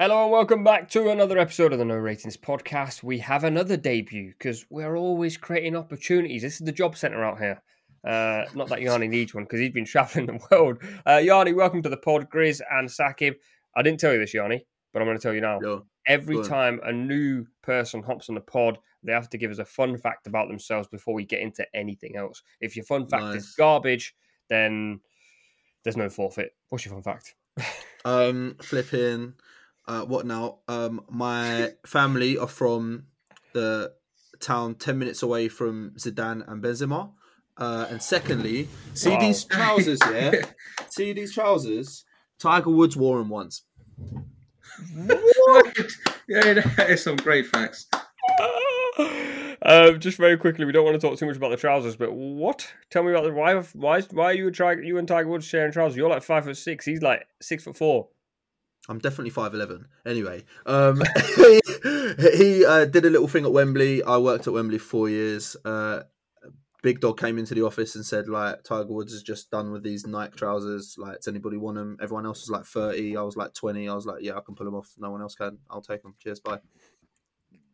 Hello and welcome back to another episode of the No Ratings podcast. We have another debut because we're always creating opportunities. This is the job centre out here. Uh, not that Yanni needs one because he's been travelling the world. Uh, Yanni, welcome to the pod. Grizz and Saquib. I didn't tell you this, Yanni, but I'm going to tell you now. Every time a new person hops on the pod, they have to give us a fun fact about themselves before we get into anything else. If your fun fact is garbage, then there's no forfeit. What's your fun fact? Um, flipping. Uh, what now? Um, my family are from the town ten minutes away from Zidane and Benzema. Uh, and secondly, see Wow. these trousers, yeah. see these trousers. Tiger Woods wore them once. yeah, that is some great facts. um, just very quickly, we don't want to talk too much about the trousers, but what? Tell me about the why? Why? Why are you and Tiger, you and Tiger Woods sharing trousers? You're like five foot six. He's like six foot four. I'm definitely five eleven. Anyway, um, he, he uh, did a little thing at Wembley. I worked at Wembley four years. Uh, Big Dog came into the office and said, like, Tiger Woods is just done with these Nike trousers. Like, does anybody want them? Everyone else was like thirty. I was like twenty. I was like, yeah, I can pull them off. No one else can. I'll take them. Cheers, bye.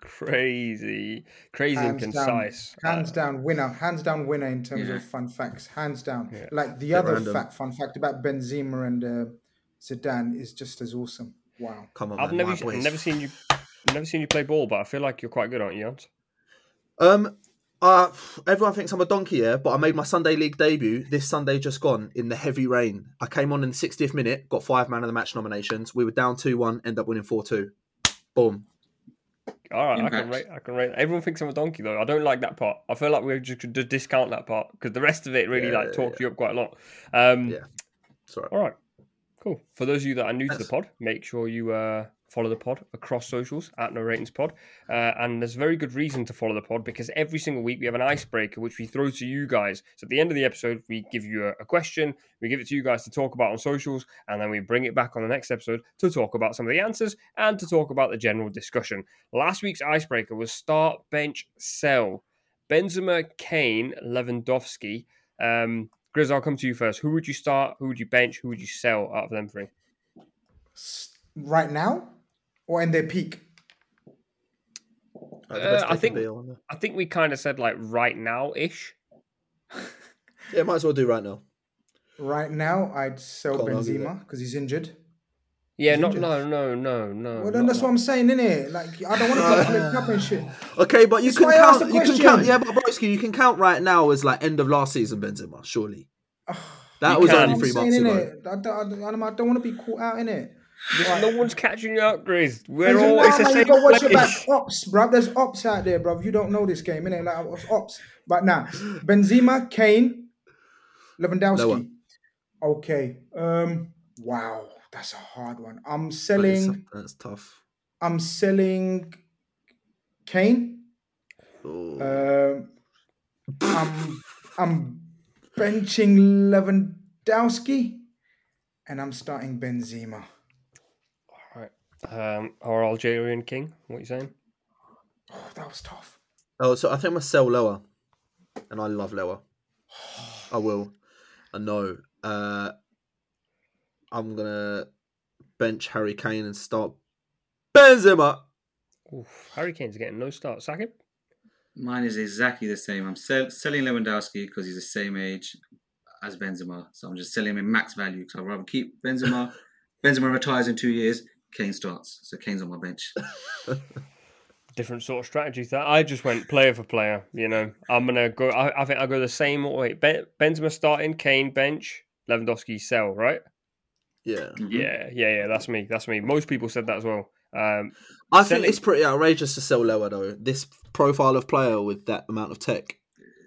Crazy, crazy and Hands down, concise. hands Uh, down winner, hands down winner in terms Yeah. of fun facts. Hands down. Yeah. Like the Bit other random. fact, fun fact about Benzema and uh, Zidane is just as awesome. Wow. Come on, I've man. never, my I've boys. never seen you, never seen you play ball, but I feel like you're quite good, aren't you, Jans? Um, uh, everyone thinks I'm a donkey here, but I made my Sunday league debut this Sunday just gone in the heavy rain. I came on in the 60th minute, got five man of the match nominations. We were down 2 1, end up winning 4 2. Boom. All right, I can rate. I can rate. Everyone thinks I'm a donkey though. I don't like that part. I feel like we just could discount that part because the rest of it really Yeah, like yeah, talks you up quite a lot. Um, Yeah. Sorry. All right, cool. For those of you that are new to the pod, make sure you uh, follow the pod across socials at No Ratings Pod. Uh, and there's very good reason to follow the pod because every single week we have an icebreaker which we throw to you guys. So at the end of the episode, we give you a, a question, we give it to you guys to talk about on socials, and then we bring it back on the next episode to talk about some of the answers and to talk about the general discussion. Last week's icebreaker was start, bench, sell. Benzema, Kane, Lewandowski. Um, Grizz, I'll come to you first. Who would you start? Who would you bench? Who would you sell out of them three? Right now or in their peak? Uh, the Uh, I think- be. I think we kind of said like right now ish. Yeah, might as well do right now. Right now, I'd sell Can't Benzema because he's injured. Yeah, not no no no no. well, then not that's what I'm saying, innit? Like, I don't want to put flip cup and shit. Okay, but you That's can why I asked count. the You can question. count. Yeah, but Broski, you can count right now as like end of last season Benzema. Surely that You was can. only I'm three saying, months ago. innit? I don't, I don't, I don't want to be caught out in it. Listen, no one's catching you out, Grizz. We're There's all a- it's the man, same gotta watch your back. place. Ops, bro. There's ops out there, bro. You don't know this game, innit? Like ops. But now, Benzema, Kane, Lewandowski. No one. Okay. Um. Wow, that's a hard one. I'm selling. That's tough. I'm selling Kane. Oh. Um. I'm I'm benching Lewandowski, and I'm starting Benzema. All right. Um, or Algerian King. What are you saying? Oh, that was tough. Oh, so I think I'm gonna sell Lower, and I love Lower. I will. I know. Uh, I'm gonna bench Harry Kane and start Benzema. Oof, Harry Kane's getting no start. Sack him. Mine is exactly the same. I'm sell- selling Lewandowski because he's the same age as Benzema. So I'm just selling him in max value because I'd rather keep Benzema. Benzema retires in two years. Kane starts. So Kane's on my bench. different sort of strategy. That I just went player for player. You know, I'm gonna go. I, I think I'll go the same way. Ben, Benzema starting, Kane bench, Lewandowski sell. Right? Yeah, Yeah, yeah, yeah. That's me. That's me. Most people said that as well. Um, I think it's pretty outrageous to sell Lower though. This profile of player with that amount of tech,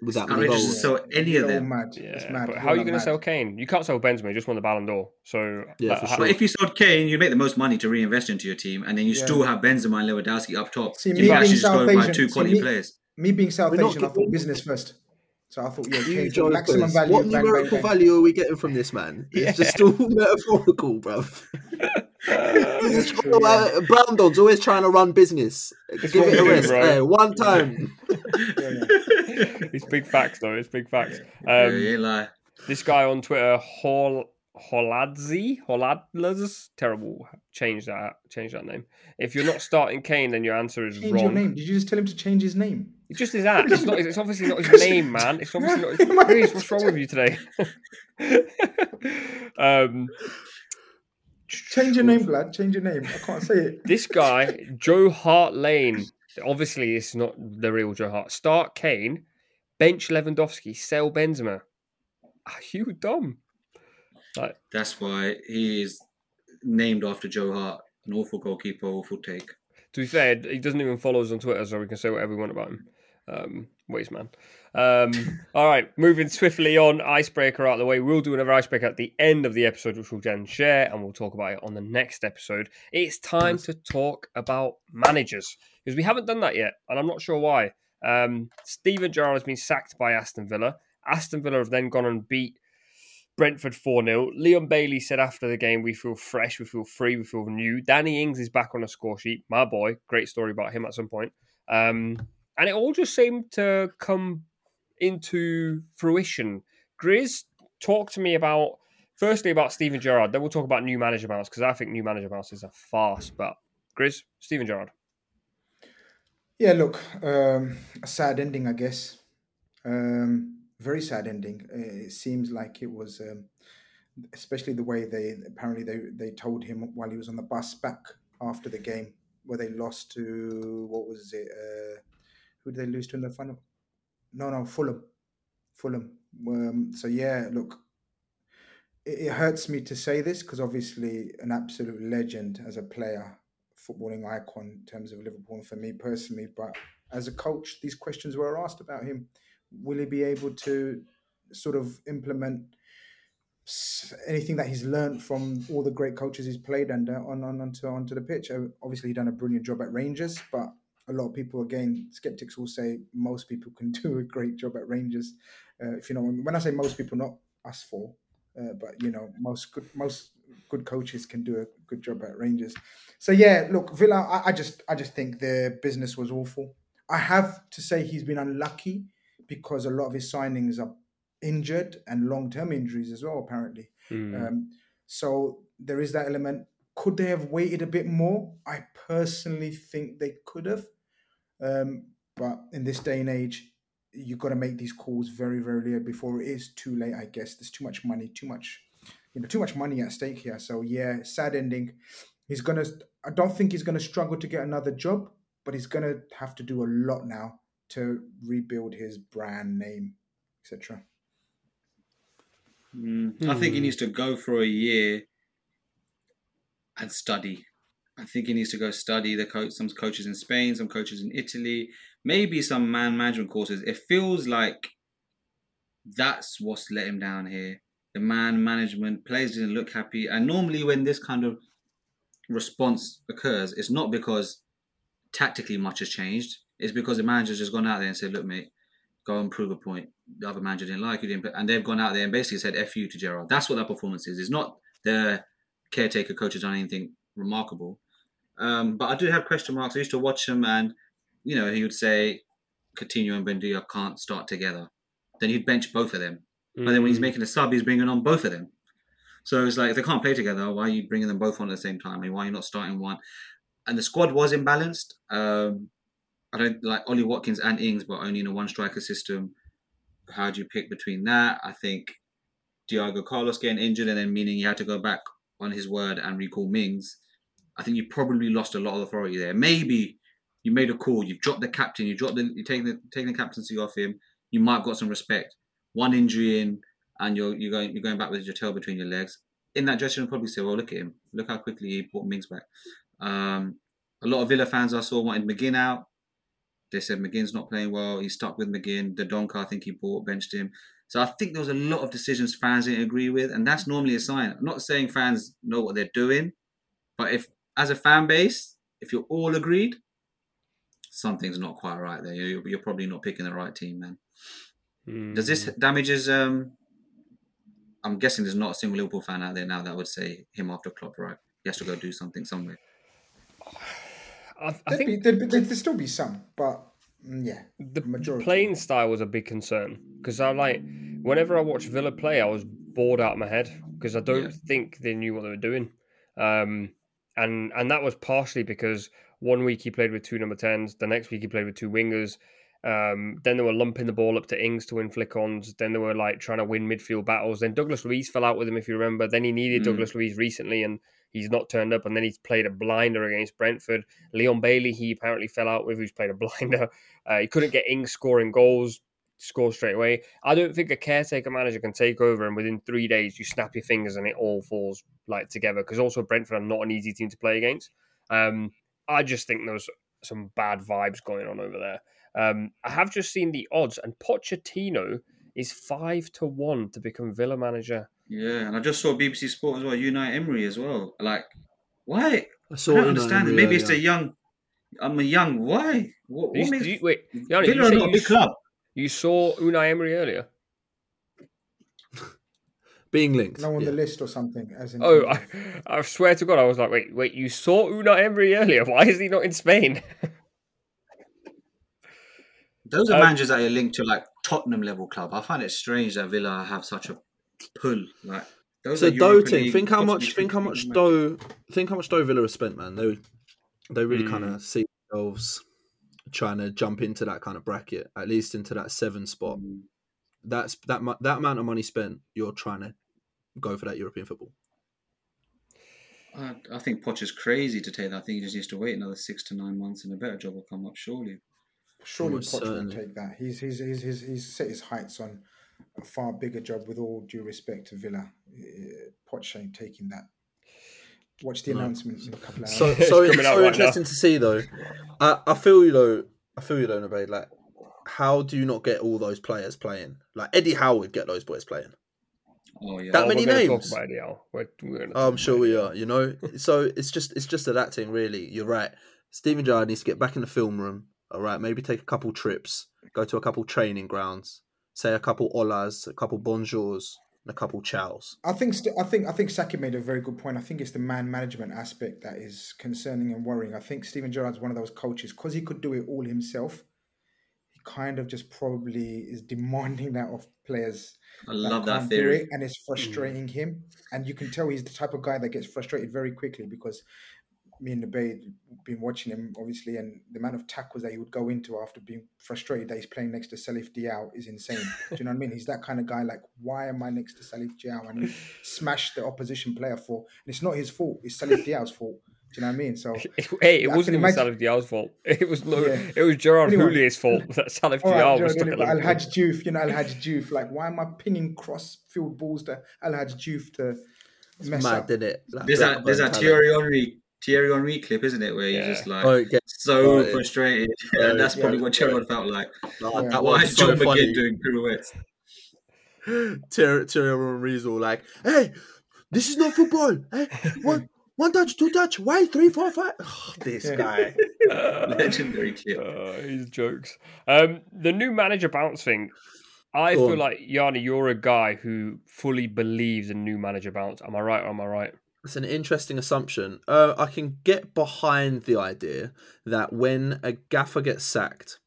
with that many outrageous goals. to sell any of You're them. mad. It's yeah, mad. but You're how are you going to sell Kane? You can't sell Benzema. He just won the Ballon d'Or. So Yeah, like, for how- sure. But if you sold Kane, you'd make the most money to reinvest into your team, and then you Yeah. still have Benzema and Lewandowski up top. See, you me can being actually just South go buy Asian- two see, quality me- players. Me being South We're not Asian, I thought business first. So I thought, yeah, You Kane's maximum jokers. value. What bang, bang, numerical bang. value are we getting from this man? It's just all metaphorical, bruv. He's just to, uh, Brandon's always trying to run business. Give it a rest. bro. Hey, one time. it's big facts though. It's big facts. yeah, Um, you ain't. This guy on Twitter, Hol Holadzi, Holadlas, terrible. Change that. Change that name. If you're not starting Kane, then your answer is Change wrong. your name. Did you just tell him to change his name? It's just his act. It's not. It's obviously not his name, man. It's obviously not. His... Chris, what's wrong with you today? um, Change your name, lad. Change your name. I can't say it. this guy, Joe Hart Lane. Obviously, it's not the real Joe Hart. Start Kane, bench Lewandowski, sell Benzema. Are you dumb? Like, That's why he is named after Joe Hart. An awful goalkeeper, awful take. to be fair, he doesn't even follow us on Twitter, so we can say whatever we want about him. Um, waste man. Um, all right, moving swiftly on. Icebreaker out of the way. We'll do another icebreaker at the end of the episode, which we'll then share, and we'll talk about it on the next episode. It's time to talk about managers because we haven't done that yet, and I'm not sure why. Um, Steven Gerrard has been sacked by Aston Villa. Aston Villa have then gone and beat Brentford 4 0. Leon Bailey said after the game, We feel fresh, we feel free, we feel new. Danny Ings is back on the score sheet. My boy. Great story about him at some point. Um, and it all just seemed to come into fruition. Grizz, talk to me about, firstly, about Steven Gerrard. Then we'll talk about new manager bounce because I think new manager bounce is a farce. But Grizz, Steven Gerrard. Yeah, look, um, a sad ending, I guess. Um, very sad ending. Uh, It seems like it was, um, especially the way they apparently they they told him while he was on the bus back after the game, where they lost to what was it? Uh, who did they lose to in the final? No, no, Fulham. Fulham. Um, so yeah, look, it, it hurts me to say this because obviously an absolute legend as a player, footballing icon in terms of Liverpool and for me personally. But as a coach, these questions were asked about him. Will he be able to sort of implement anything that he's learned from all the great coaches he's played under on, on onto onto the pitch? Obviously, he done a brilliant job at Rangers, but a lot of people, again, skeptics will say most people can do a great job at Rangers. Uh, if you know, when I say most people, not us four, uh, but you know, most good most good coaches can do a good job at Rangers. So yeah, look, Villa. I, I just I just think their business was awful. I have to say he's been unlucky because a lot of his signings are injured and long term injuries as well, apparently. Mm. Um, so there is that element. Could they have waited a bit more? I personally think they could have. Um, but in this day and age, you've got to make these calls very, very early before it is too late. I guess there's too much money, too much, you know, too much money at stake here. So yeah, sad ending. He's gonna. I don't think he's gonna struggle to get another job, but he's gonna have to do a lot now to rebuild his brand name, etc. Mm, I think he Hmm. needs to go for a year and study. I think he needs to go study the coach, some coaches in Spain, some coaches in Italy, maybe some man management courses. It feels like that's what's let him down here. the man management, players didn't look happy. And normally, when this kind of response occurs, it's not because tactically much has changed. It's because the manager's just gone out there and said, "Look, mate, go and prove a point." The other manager didn't like you, didn't, and they've gone out there and basically said "f you" to Gerrard. That's what that performance is. It's not the caretaker coach has done anything remarkable. Um, but I do have question marks. I used to watch him, and you know, he would say, "Coutinho and Buendia can't start together." Then he'd bench both of them. But then when he's Mm. making a sub, he's bringing on both of them. So it's like if they can't play together. Why are you bringing them both on at the same time? And why are you not starting one? And the squad was imbalanced. Um, I don't like Ollie Watkins and Ings, but only in a one striker system. How do you pick between that? I think Diego Carlos getting injured and then meaning he had to go back on his word and recall Mings. I think you probably lost a lot of authority there. Maybe you made a call. You've dropped the captain. You dropped the. You're taking the taking the captaincy off him. You might have got some respect. One injury in, and you're you're going you're going back with your tail between your legs. In that dressing room, probably say, "Well, look at him. Look how quickly he brought Mings back." Um, a lot of Villa fans I saw wanted McGinn out. They said McGinn's not playing well. He's stuck with McGinn. Dendoncker, I think he bought, benched him. So I think there was a lot of decisions fans didn't agree with, and that's normally a sign. I'm not saying fans know what they're doing, but if as a fan base, if you're all agreed, something's not quite right there. You're, you're probably not picking the right team, man. Does this Mm. damage his? Um, I'm guessing there's not a single Liverpool fan out there now that would say him after Klopp, right? He has to go do something somewhere. I, I There'd, think be, there'd, be- there'd still be some, but mm, yeah, the majority. playing style was a big concern because I like whenever I watched Villa play, I was bored out of my head because I don't Yeah. think they knew what they were doing, um, and and that was partially because one week he played with two number tens, the next week he played with two wingers. Um, then they were lumping the ball up to Ings to win flick ons. Then they were like trying to win midfield battles. Then Douglas Luiz fell out with him, if you remember. Then he needed Mm. Douglas Luiz recently, and he's not turned up. And then he's played a blinder against Brentford. Leon Bailey, he apparently fell out with, who's played a blinder. Uh, he couldn't get Ings scoring goals, score straight away. I don't think a caretaker manager can take over and within three days you snap your fingers and it all falls like together. Because also Brentford are not an easy team to play against. Um, I just think there's some bad vibes going on over there. Um, I have just seen the odds, and Pochettino is five to one to become Villa manager. Yeah, and I just saw BBC Sport as well, Unai Emery as well. Like, why? I I don't understand. Emery Maybe it's earlier. a young. I'm a young. Why? What, You, what makes you- wait, Yanni, Villa you, are not a you big club? You saw Unai Emery earlier. Being linked. No on yeah. the list or something. As in, Oh, I, I swear to God, I was like, wait, wait, you saw Unai Emery earlier? Why is he not in Spain? Those are Um, managers that are linked to like Tottenham level club. I find it strange that Villa have such a pull. Like those So are Doe Europa thing. League, Think how much. Think how much League Doe. Think how much Doe Villa has spent, man. They they really Mm. kind of see themselves trying to jump into that kind of bracket, at least into that seven spot. Mm. That's that that amount of money spent. You're trying to go for that European football. I, I think Poch is crazy to take that. I think he just needs to wait another six to nine months, and a better job will come up surely. surely Almost Poch will take that. He's he's, he's he's he's set his heights on a far bigger job. With all due respect to Villa, Uh, Poch ain't taking that. Watch the No. announcement in a couple of hours. So It's so it's coming out so right interesting to see though. I, I feel you though. I feel you though, Nabe. Like, how do you not get all those players playing? Like Eddie Howe would get those boys playing. Oh yeah, That Oh, many we're names? Talk about it now. We're, we're Oh, I'm sure about we are. You know, so it's just it's just to that thing. Really, you're right. Steven Gerrard needs to get back in the film room. All right, maybe take a couple trips, go to a couple training grounds, say a couple olas, a couple bonjours, and a couple chows. I think st- I think I think Saki made a very good point. I think it's the man management aspect that is concerning and worrying. I think Steven Gerrard's one of those coaches because he could do it all himself. He kind of just probably is demanding that of players. I love that can't theory. it, and it's frustrating him. And you can tell he's the type of guy that gets frustrated very quickly because me and the Bay been watching him obviously, and the amount of tackles that he would go into after being frustrated that he's playing next to Salif Diao is insane. Do you know what I mean? He's that kind of guy. Like, why am I next to Salif Diao? And he smashed the opposition player for, and it's not his fault. It's Salif Diao's fault. Do you know what I mean? So Hey, it I wasn't even imagine- Salif Diao's fault. It was no, Yeah. it was Gerard Anyway. Houllier's fault that Salif All right, Diao you was know, stuck at but Al Liverpool. Haj Diouf, you know, El Hadji Diouf, like, why am I pinging cross field balls to El Hadji Diouf to mess Mad, up? did it? Like There's that there's that Blackburn Thierry Henry Thierry Henry clip, isn't it, where he's Yeah. just like. Oh, it gets so started. frustrated. Yeah, and that's yeah. probably what Gerrard felt like. Like, Yeah. That Why was is so John funny. McGinn doing pirouettes? Thierry Thierry Henry's all like, "Hey, this is not football. Hey, one one touch, two touch, why three, four, five? Oh, this guy. Legendary chip. Uh, he's jokes. Um, the new manager bounce thing. I Go feel on. like Yanni, you're a guy who fully believes in new manager bounce. Am I right or am I right? It's an interesting assumption. Uh, I can get behind the idea that when a gaffer gets sacked,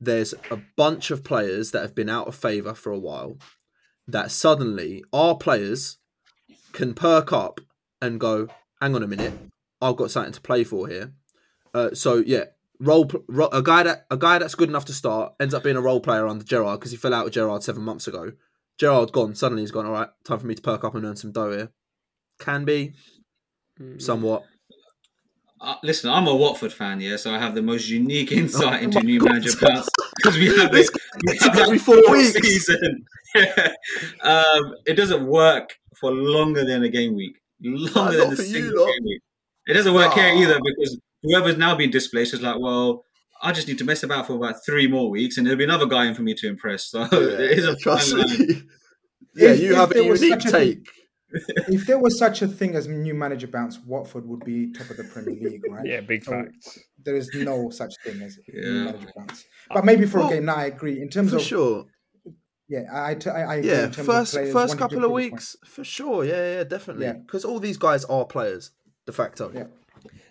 there's a bunch of players that have been out of favour for a while that suddenly our players can perk up and go, hang on a minute, I've got something to play for here. Uh, so yeah, role, pl- a guy that a guy that's good enough to start ends up being a role player under Gerrard because he fell out with Gerrard seven months ago. Gerrard gone, suddenly he's gone. All right, time for me to perk up and earn some dough here. Can be somewhat. Uh, listen, I'm a Watford fan, yeah, so I have the most unique insight into new manager bounce because we have This- this we have every four weeks. season. um, it doesn't work for longer than a game week. Longer not than a for you single lot. game week. It doesn't work here Ah. either because whoever's now been displaced is like, well, I just need to mess about for about three more weeks, and there'll be another guy in for me to impress. So it is a trust me. Yeah, you if have a there was unique such a take. If there was such a thing as new manager bounce, Watford would be top of the Premier League, right? Yeah, big So facts. There is no such thing as new manager bounce. But maybe for Well, a game, now I agree. In terms For of sure. yeah, I, I, I agree. Yeah, first players first couple of prove a point. weeks, for sure. Yeah, yeah, definitely. Yeah. Because all these guys are players, de facto. Yeah.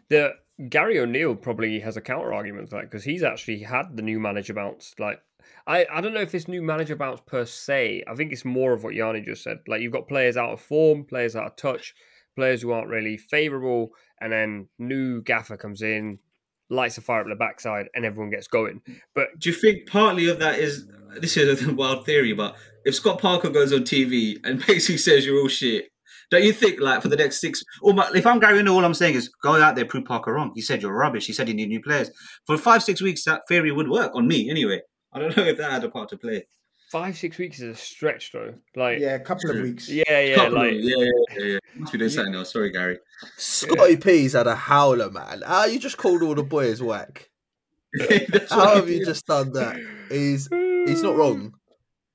The Gary O'Neill probably has a counter argument to that because he's actually had the new manager bounce. Like, I, I don't know if this new manager bounce per se. I think it's more of what Yanni just said. Like, you've got players out of form, players out of touch, players who aren't really favourable, and then new gaffer comes in, lights a fire up the backside, and everyone gets going. But Do you think partly of that is this is a wild theory, but if Scott Parker goes on TV and basically says you're all shit, don't you think like for the next six? Or my, if I'm Gary O'Neill, all I'm saying is go out there, prove Parker wrong. He said you're rubbish. He said you need new players. For five six weeks, that theory would work on me anyway. I don't know if that had a part to play. five, six weeks is a stretch, though. Like, Yeah, a couple of weeks. yeah, yeah, Couple of- like, yeah, yeah, yeah, yeah. Must be doing something else. Sorry, Gary. Scotty P's had a howler, man. How you just called all the boys whack? How have you did. just done that? He's he's not wrong,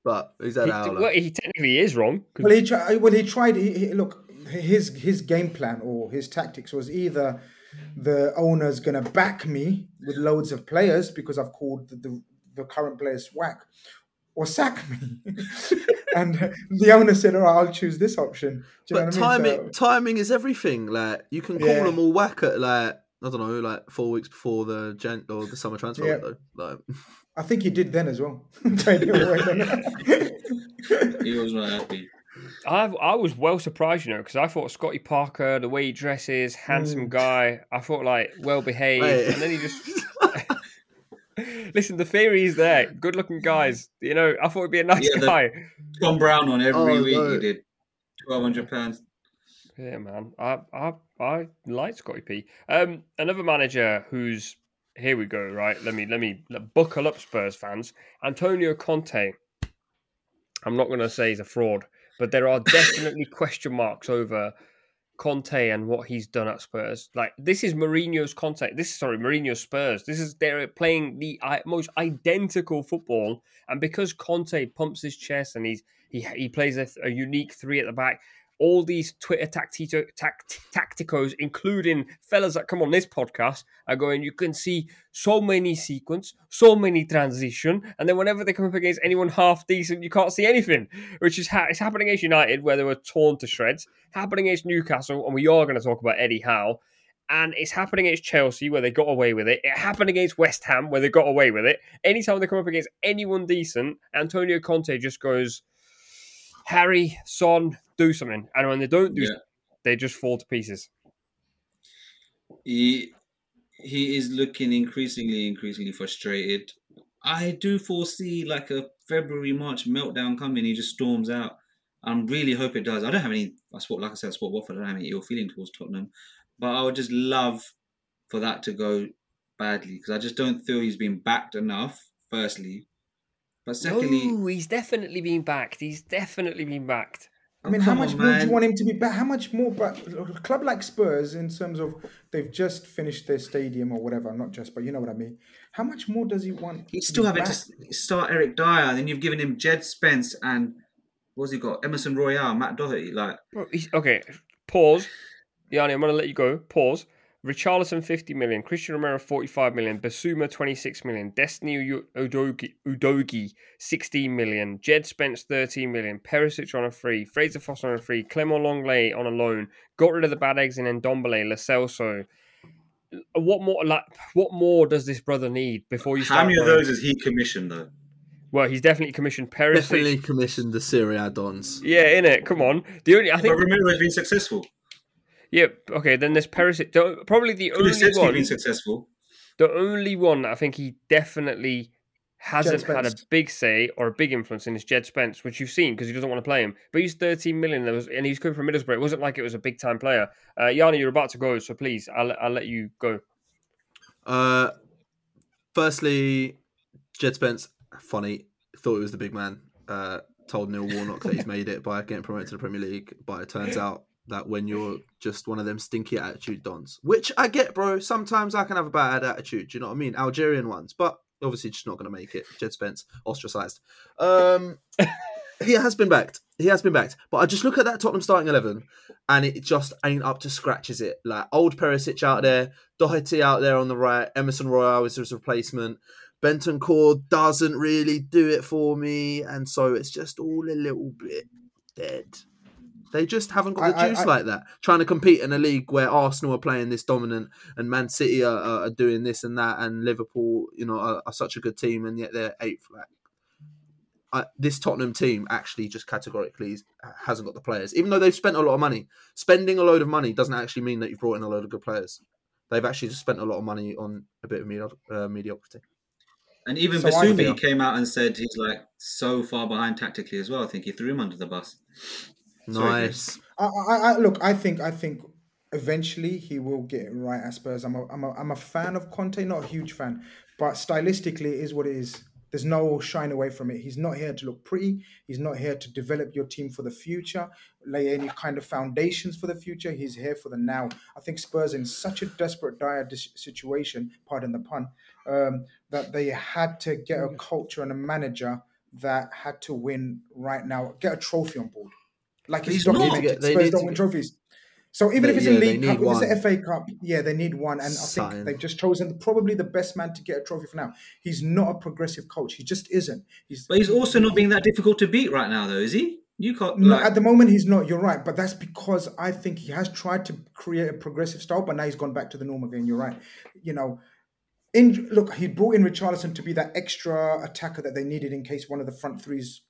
but he's had He, a howler. well, he technically is wrong. 'cause- Well, he tried. Well, he tried. He, he, look, his his game plan or his tactics was either the owner's gonna back me with loads of players because I've called the the, the current players whack, or sack me. and the owner said, "All right, I'll choose this option." Do you know but what I mean? timing So- timing is everything. Like you can call Yeah. them all whack at like I don't know, like four weeks before the gent or the summer transfer Yeah. window. Like I think he did then as well. Trade him away then. He was not happy. I I was well surprised, you know, because I thought Scotty Parker, the way he dresses, handsome Mm. guy. I thought like well behaved, Mate. and then he just. Listen, the theory is there. Good looking guys. You know, I thought it'd be a nice Yeah, guy. Tom Brown on every Oh, week. no. He did twelve hundred pounds. Yeah, man. I I I like Scotty P. Um, another manager who's here we go. Right, let me let me let, buckle up, Spurs fans. Antonio Conte. I'm not going to say he's a fraud, but there are definitely question marks over Conte and what he's done at Spurs. Like this is Mourinho's Conte. This is sorry, Mourinho's Spurs. This is they're playing the most identical football, and because Conte pumps his chest and he's he he plays a, a unique three at the back. All these Twitter tactito, tact, tacticos, including fellas that come on this podcast, are going. You can see so many sequence, so many transition, and then whenever they come up against anyone half decent, you can't see anything. Which is ha- it's happening against United, where they were torn to shreds. Happening against Newcastle, and we are going to talk about Eddie Howe. And it's happening against Chelsea, where they got away with it. It happened against West Ham, where they got away with it. Anytime they come up against anyone decent, Antonio Conte just goes, Harry, Son, do something. And when they don't do Yeah. something, they just fall to pieces. he he is looking increasingly increasingly frustrated. I do foresee like a february march meltdown coming. He just storms out. I'm really hope it does. I don't have any i sport like i said i sport watford i don't have any ill feeling towards tottenham. But i would just love for that to go badly because i just don't feel he's been backed enough firstly but secondly No, he's definitely been backed. He's definitely been backed. I mean, how much on, more do you want him to be back? How much more? But a club like Spurs, in terms of they've just finished their stadium or whatever, not just, but you know what I mean. How much more does he want? He's still be having to back? s- start Eric Dier, then you've given him Jed Spence and What's he got? Emerson Royal, Matt Doherty. Like, Bro, he's, okay, pause. Yanni, I'm going to let you go. Pause. Richarlison 50 million, Cristian Romero 45 million, Bissouma 26 million, Destiny Udogie, Udogie 16 million, Jed Spence 13 million, Perisic on a free, Fraser Forster on a free, Clement Lenglet on a loan, got rid of the bad eggs in Ndombele, Lo Celso. What more? Like, what more does this brother need before you how start? many of those has he commissioned though? Well, he's definitely commissioned Perisic. Definitely commissioned the Syria Dons. Yeah, in it. Come on. The only I But think. Romero has been successful. Yeah. Okay. Then there's Perisic. the- Probably the only one. been successful. The only one that I think he definitely hasn't had a big say or a big influence in is Jed Spence, which you've seen because he doesn't want to play him. But he's 13 million, there was, and he's coming from Middlesbrough. It wasn't like it was a big time player. Uh, Yanni, you're about to go, so please, I'll, I'll let you go. Uh, firstly, Jed Spence, funny, thought he was the big man. Uh, told Neil Warnock that he's made it by getting promoted to the Premier League, but it turns out that when you're just one of them stinky attitude dons, which I get, bro. Sometimes I can have a bad attitude. Do you know what I mean? Algerian ones, but obviously just not going to make it. Jed Spence ostracized. Um, he has been backed. He has been backed. But I just look at that Tottenham starting eleven, and it just ain't up to scratches. It like old Perisic out there, Doherty out there on the right, Emerson Royal is his replacement. Bentancur doesn't really do it for me, and so it's just all a little bit dead. They just haven't got the I- I- juice I- like that. Trying to compete in a league where Arsenal are playing this dominant and Man City are, are, are doing this and that, and Liverpool, you know, are, are such a good team, and yet they're eighth. Like, I, this Tottenham team actually just categorically hasn't got the players, even though they've spent a lot of money. Spending a load of money doesn't actually mean that you've brought in a load of good players. They've actually just spent a lot of money on a bit of medio- uh, mediocrity. And even So I Bissouma came out and said he's like so far behind tactically as well. I think he threw him under the bus. Sorry, Nice. I, I, I look. I think. I think eventually he will get it right at Spurs. I'm a, I'm a, I'm a fan of Conte, not a huge fan, but stylistically it is what it is. There's no shine away from it. He's not here to look pretty. He's not here to develop your team for the future, lay any kind of foundations for the future. He's here for the now. I think Spurs in such a desperate, dire dis- situation, pardon the pun, um, that they had to get a culture and a manager that had to win right now, get a trophy on board. Like He's it's not. documented. They Spurs need don't win get- trophies. So even They- if it's yeah, in League Cup, need if it's the. FA Cup, yeah, they need one. And I think they've just chosen probably the best man to get a trophy for now. He's not a progressive coach. He just isn't. He's But he's also not being that difficult to beat right now, though, is he? You can't. no, at the moment he's not. You're right, but that's because I think he has tried to create a progressive style, but now he's gone back to the norm again. You're right. You know, in look, he brought in Richarlison to be that extra attacker that they needed in case one of the front threes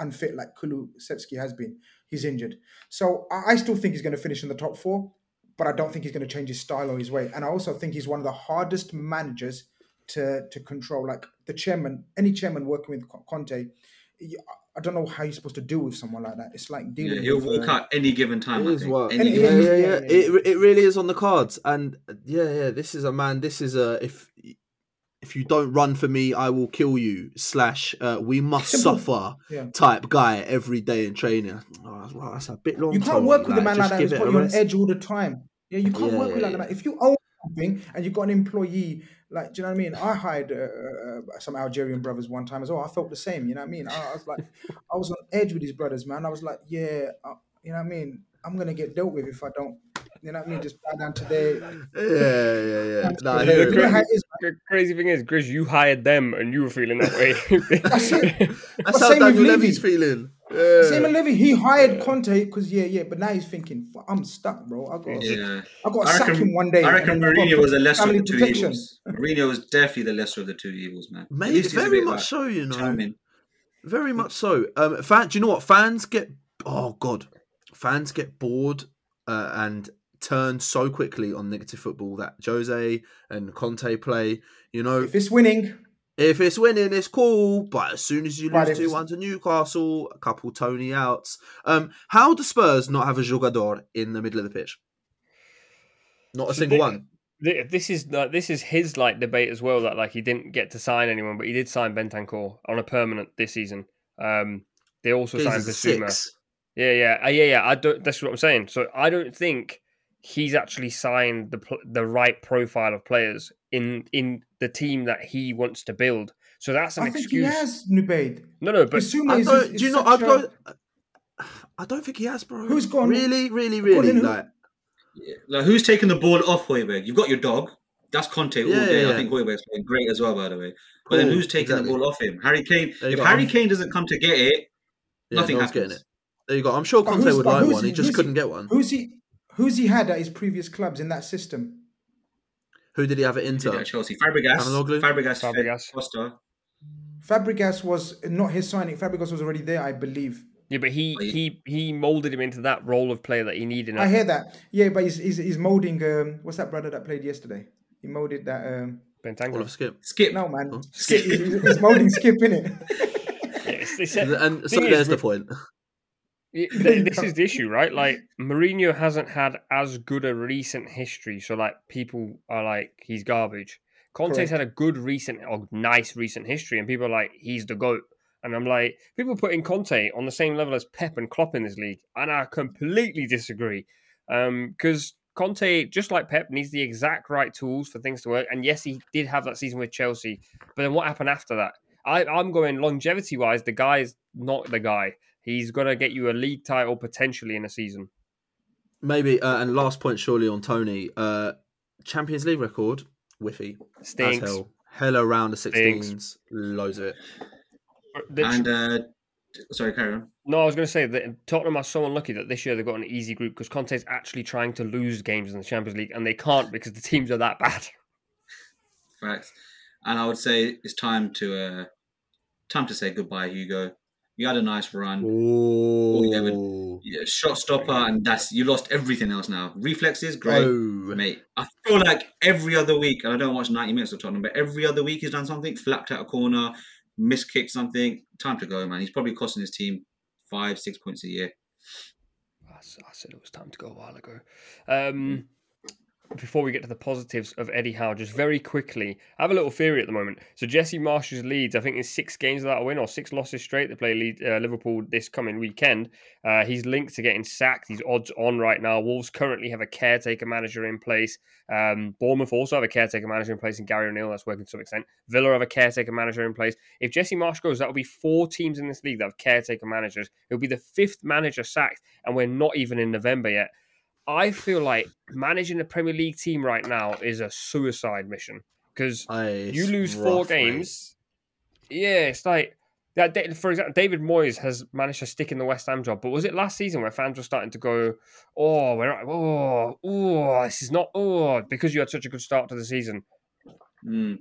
unfit, like Kulusevski has been. He's injured, so I, I still think he's going to finish in the top four, but I don't think he's going to change his style or his way. And I also think he's one of the hardest managers to to control. Like the chairman, any chairman working with Conte. I don't know how you're supposed to deal with someone like that. It's like dealing yeah, he'll with walk uh, out any given time. It I is think. what, Any yeah, yeah, yeah, yeah. yeah, It, it really is on the cards, and yeah, yeah. This is a man. This is a if if you don't run for me, I will kill you. Slash, uh, we must suffer. Yeah. Type guy every day in training. Oh, that's, that's a bit long. You can't work with a man like that who's got you on edge all the time. Yeah, you can't Yeah, work with yeah, like yeah. that. If you own something and you've got an employee, like, do you know what I mean? I hired uh, uh, some Algerian brothers one time as well. I felt the same. You know what I mean? I, I was like, I was on edge with these brothers, man. I was like, yeah, uh, you know what I mean? I'm gonna get dealt with if I don't. You know what I mean? Just bow down to their. Yeah, yeah, yeah. No, I The hear You it. know how crazy, it is, the crazy thing is, Grizz, you hired them and you were feeling that way. That's it. That's But how same with Daniel Levy's Levy. feeling. Yeah. Same with Levy. He hired Conte because yeah, yeah, but now he's thinking, "Fuck, I'm stuck, bro. I got, Yeah. I got to I sack reckon, him one day. I reckon and then I've got to Mourinho was the lesser of the two protection." evils. Mourinho was definitely the lesser of the two evils, man. At Mate, least very bit, much like, so, you know. charming. Very much so. Um, fan, do you know what fans get? Oh God, fans get bored uh, and turn so quickly on negative football that Jose and Conte play. You know, If it's winning, if it's winning, it's cool. But as soon as you lose if two one to Newcastle, a couple Tony outs. Um, how do Spurs not have a jogador in the middle of the pitch? Not a So single they- one. Th- This is like this is his like debate as well that like he didn't get to sign anyone, but he did sign Bentancur on a permanent this season. Um, they also signed Jesus, a Bissouma. Yeah, yeah, uh, yeah, yeah. I don't. That's what I'm saying. So I don't think he's actually signed the the right profile of players in in the team that he wants to build. So that's an I think excuse. he has Nubaid. No, no, but Bissouma I is, don't, is, do you know? such I'd a- go. I don't think he has, bro. Who's gone- Really, really, According really to- like. Like who's taking the ball off Hojbjerg? You've got your dog. That's Conte all Yeah, day. yeah, I yeah. think Hojbjerg's playing great as well, by the way. But then who's taking exactly. the ball off him? Harry Kane. There If. Harry I'm- Kane doesn't come to get it, Yeah, nothing no happens. getting it. There you go. I'm sure Conte would like one. He he- just who's couldn't he- get one. Who's he? Who's he had at his previous clubs in that system? Who did he have at He did Inter? at Chelsea. Fabregas. Calhanoglu? Fabregas. Fabregas. Costa. Fabregas was not his signing. Fabregas was already there, I believe. Yeah, but he he- he he molded him into that role of player that he needed. I hear that. Yeah, but he's he's, he's molding. Um, what's that brother that played yesterday? He molded that. Um, Bentancur. Oliver Skipp. Skipp. no man, Oh. Skipp. he's, he's molding Skipp in it. Yes, And so thing is, there's the point. This is the issue, right? Like Mourinho hasn't had as good a recent history, so like people are like he's garbage. Conte's Correct. had a good recent or nice recent history, and people are like he's the goat. And I'm like, people putting Conte on the same level as Pep and Klopp in this league, and I completely disagree. Um, because Conte, just like Pep, needs the exact right tools for things to work. And yes, he did have that season with Chelsea, but then what happened after that? I, I'm going longevity wise. The guy's not the guy. He's gonna get you a league title potentially in a season. Maybe. Uh, and last point, surely on Tony. Uh, Champions League record, whiffy. As Stinks. hell. Hella round of Stinks. 16s. Loads of it. And uh, sorry, carry on. no, I was going to say that Tottenham are so unlucky that this year they've got an easy group because Conte's actually trying to lose games in the Champions League and they can't because the teams are that bad. Facts. And I would say it's time to uh, time to say goodbye, Hugo. You had a nice run. Oh. yeah, but- Yeah, shot stopper, and that's you lost everything else now. Reflexes, great, Oh. mate. I feel like every other week, and I don't watch ninety minutes of Tottenham, but every other week he's done something, flapped out a corner, miskicked something. Time to go, man. He's probably costing his team five, six points a year. I, said it was time to go a while ago. Um, before we get to the positives of Eddie Howe, just very quickly, I have a little theory at the moment. So Jesse Marsch's Leeds, I think in six games without a win or six losses straight. They play lead, uh, Liverpool this coming weekend. Uh, he's linked to getting sacked. He's odds on right now. Wolves currently have a caretaker manager in place. Um, Bournemouth also have a caretaker manager in place in Gary O'Neill. That's working to some extent. Villa have a caretaker manager in place. If Jesse Marsch goes, that will be four teams in this league that have caretaker managers. It'll be the fifth manager sacked, and we're not even in November yet. I feel like managing a Premier League team right now is a suicide mission because you it's lose four rough, mate. games. Yeah, it's like that. For example, David Moyes has managed to stick in the West Ham job, but was it last season where fans were starting to go, "Oh, we're not, oh, oh, this is not oh," because you had such a good start to the season. Mm.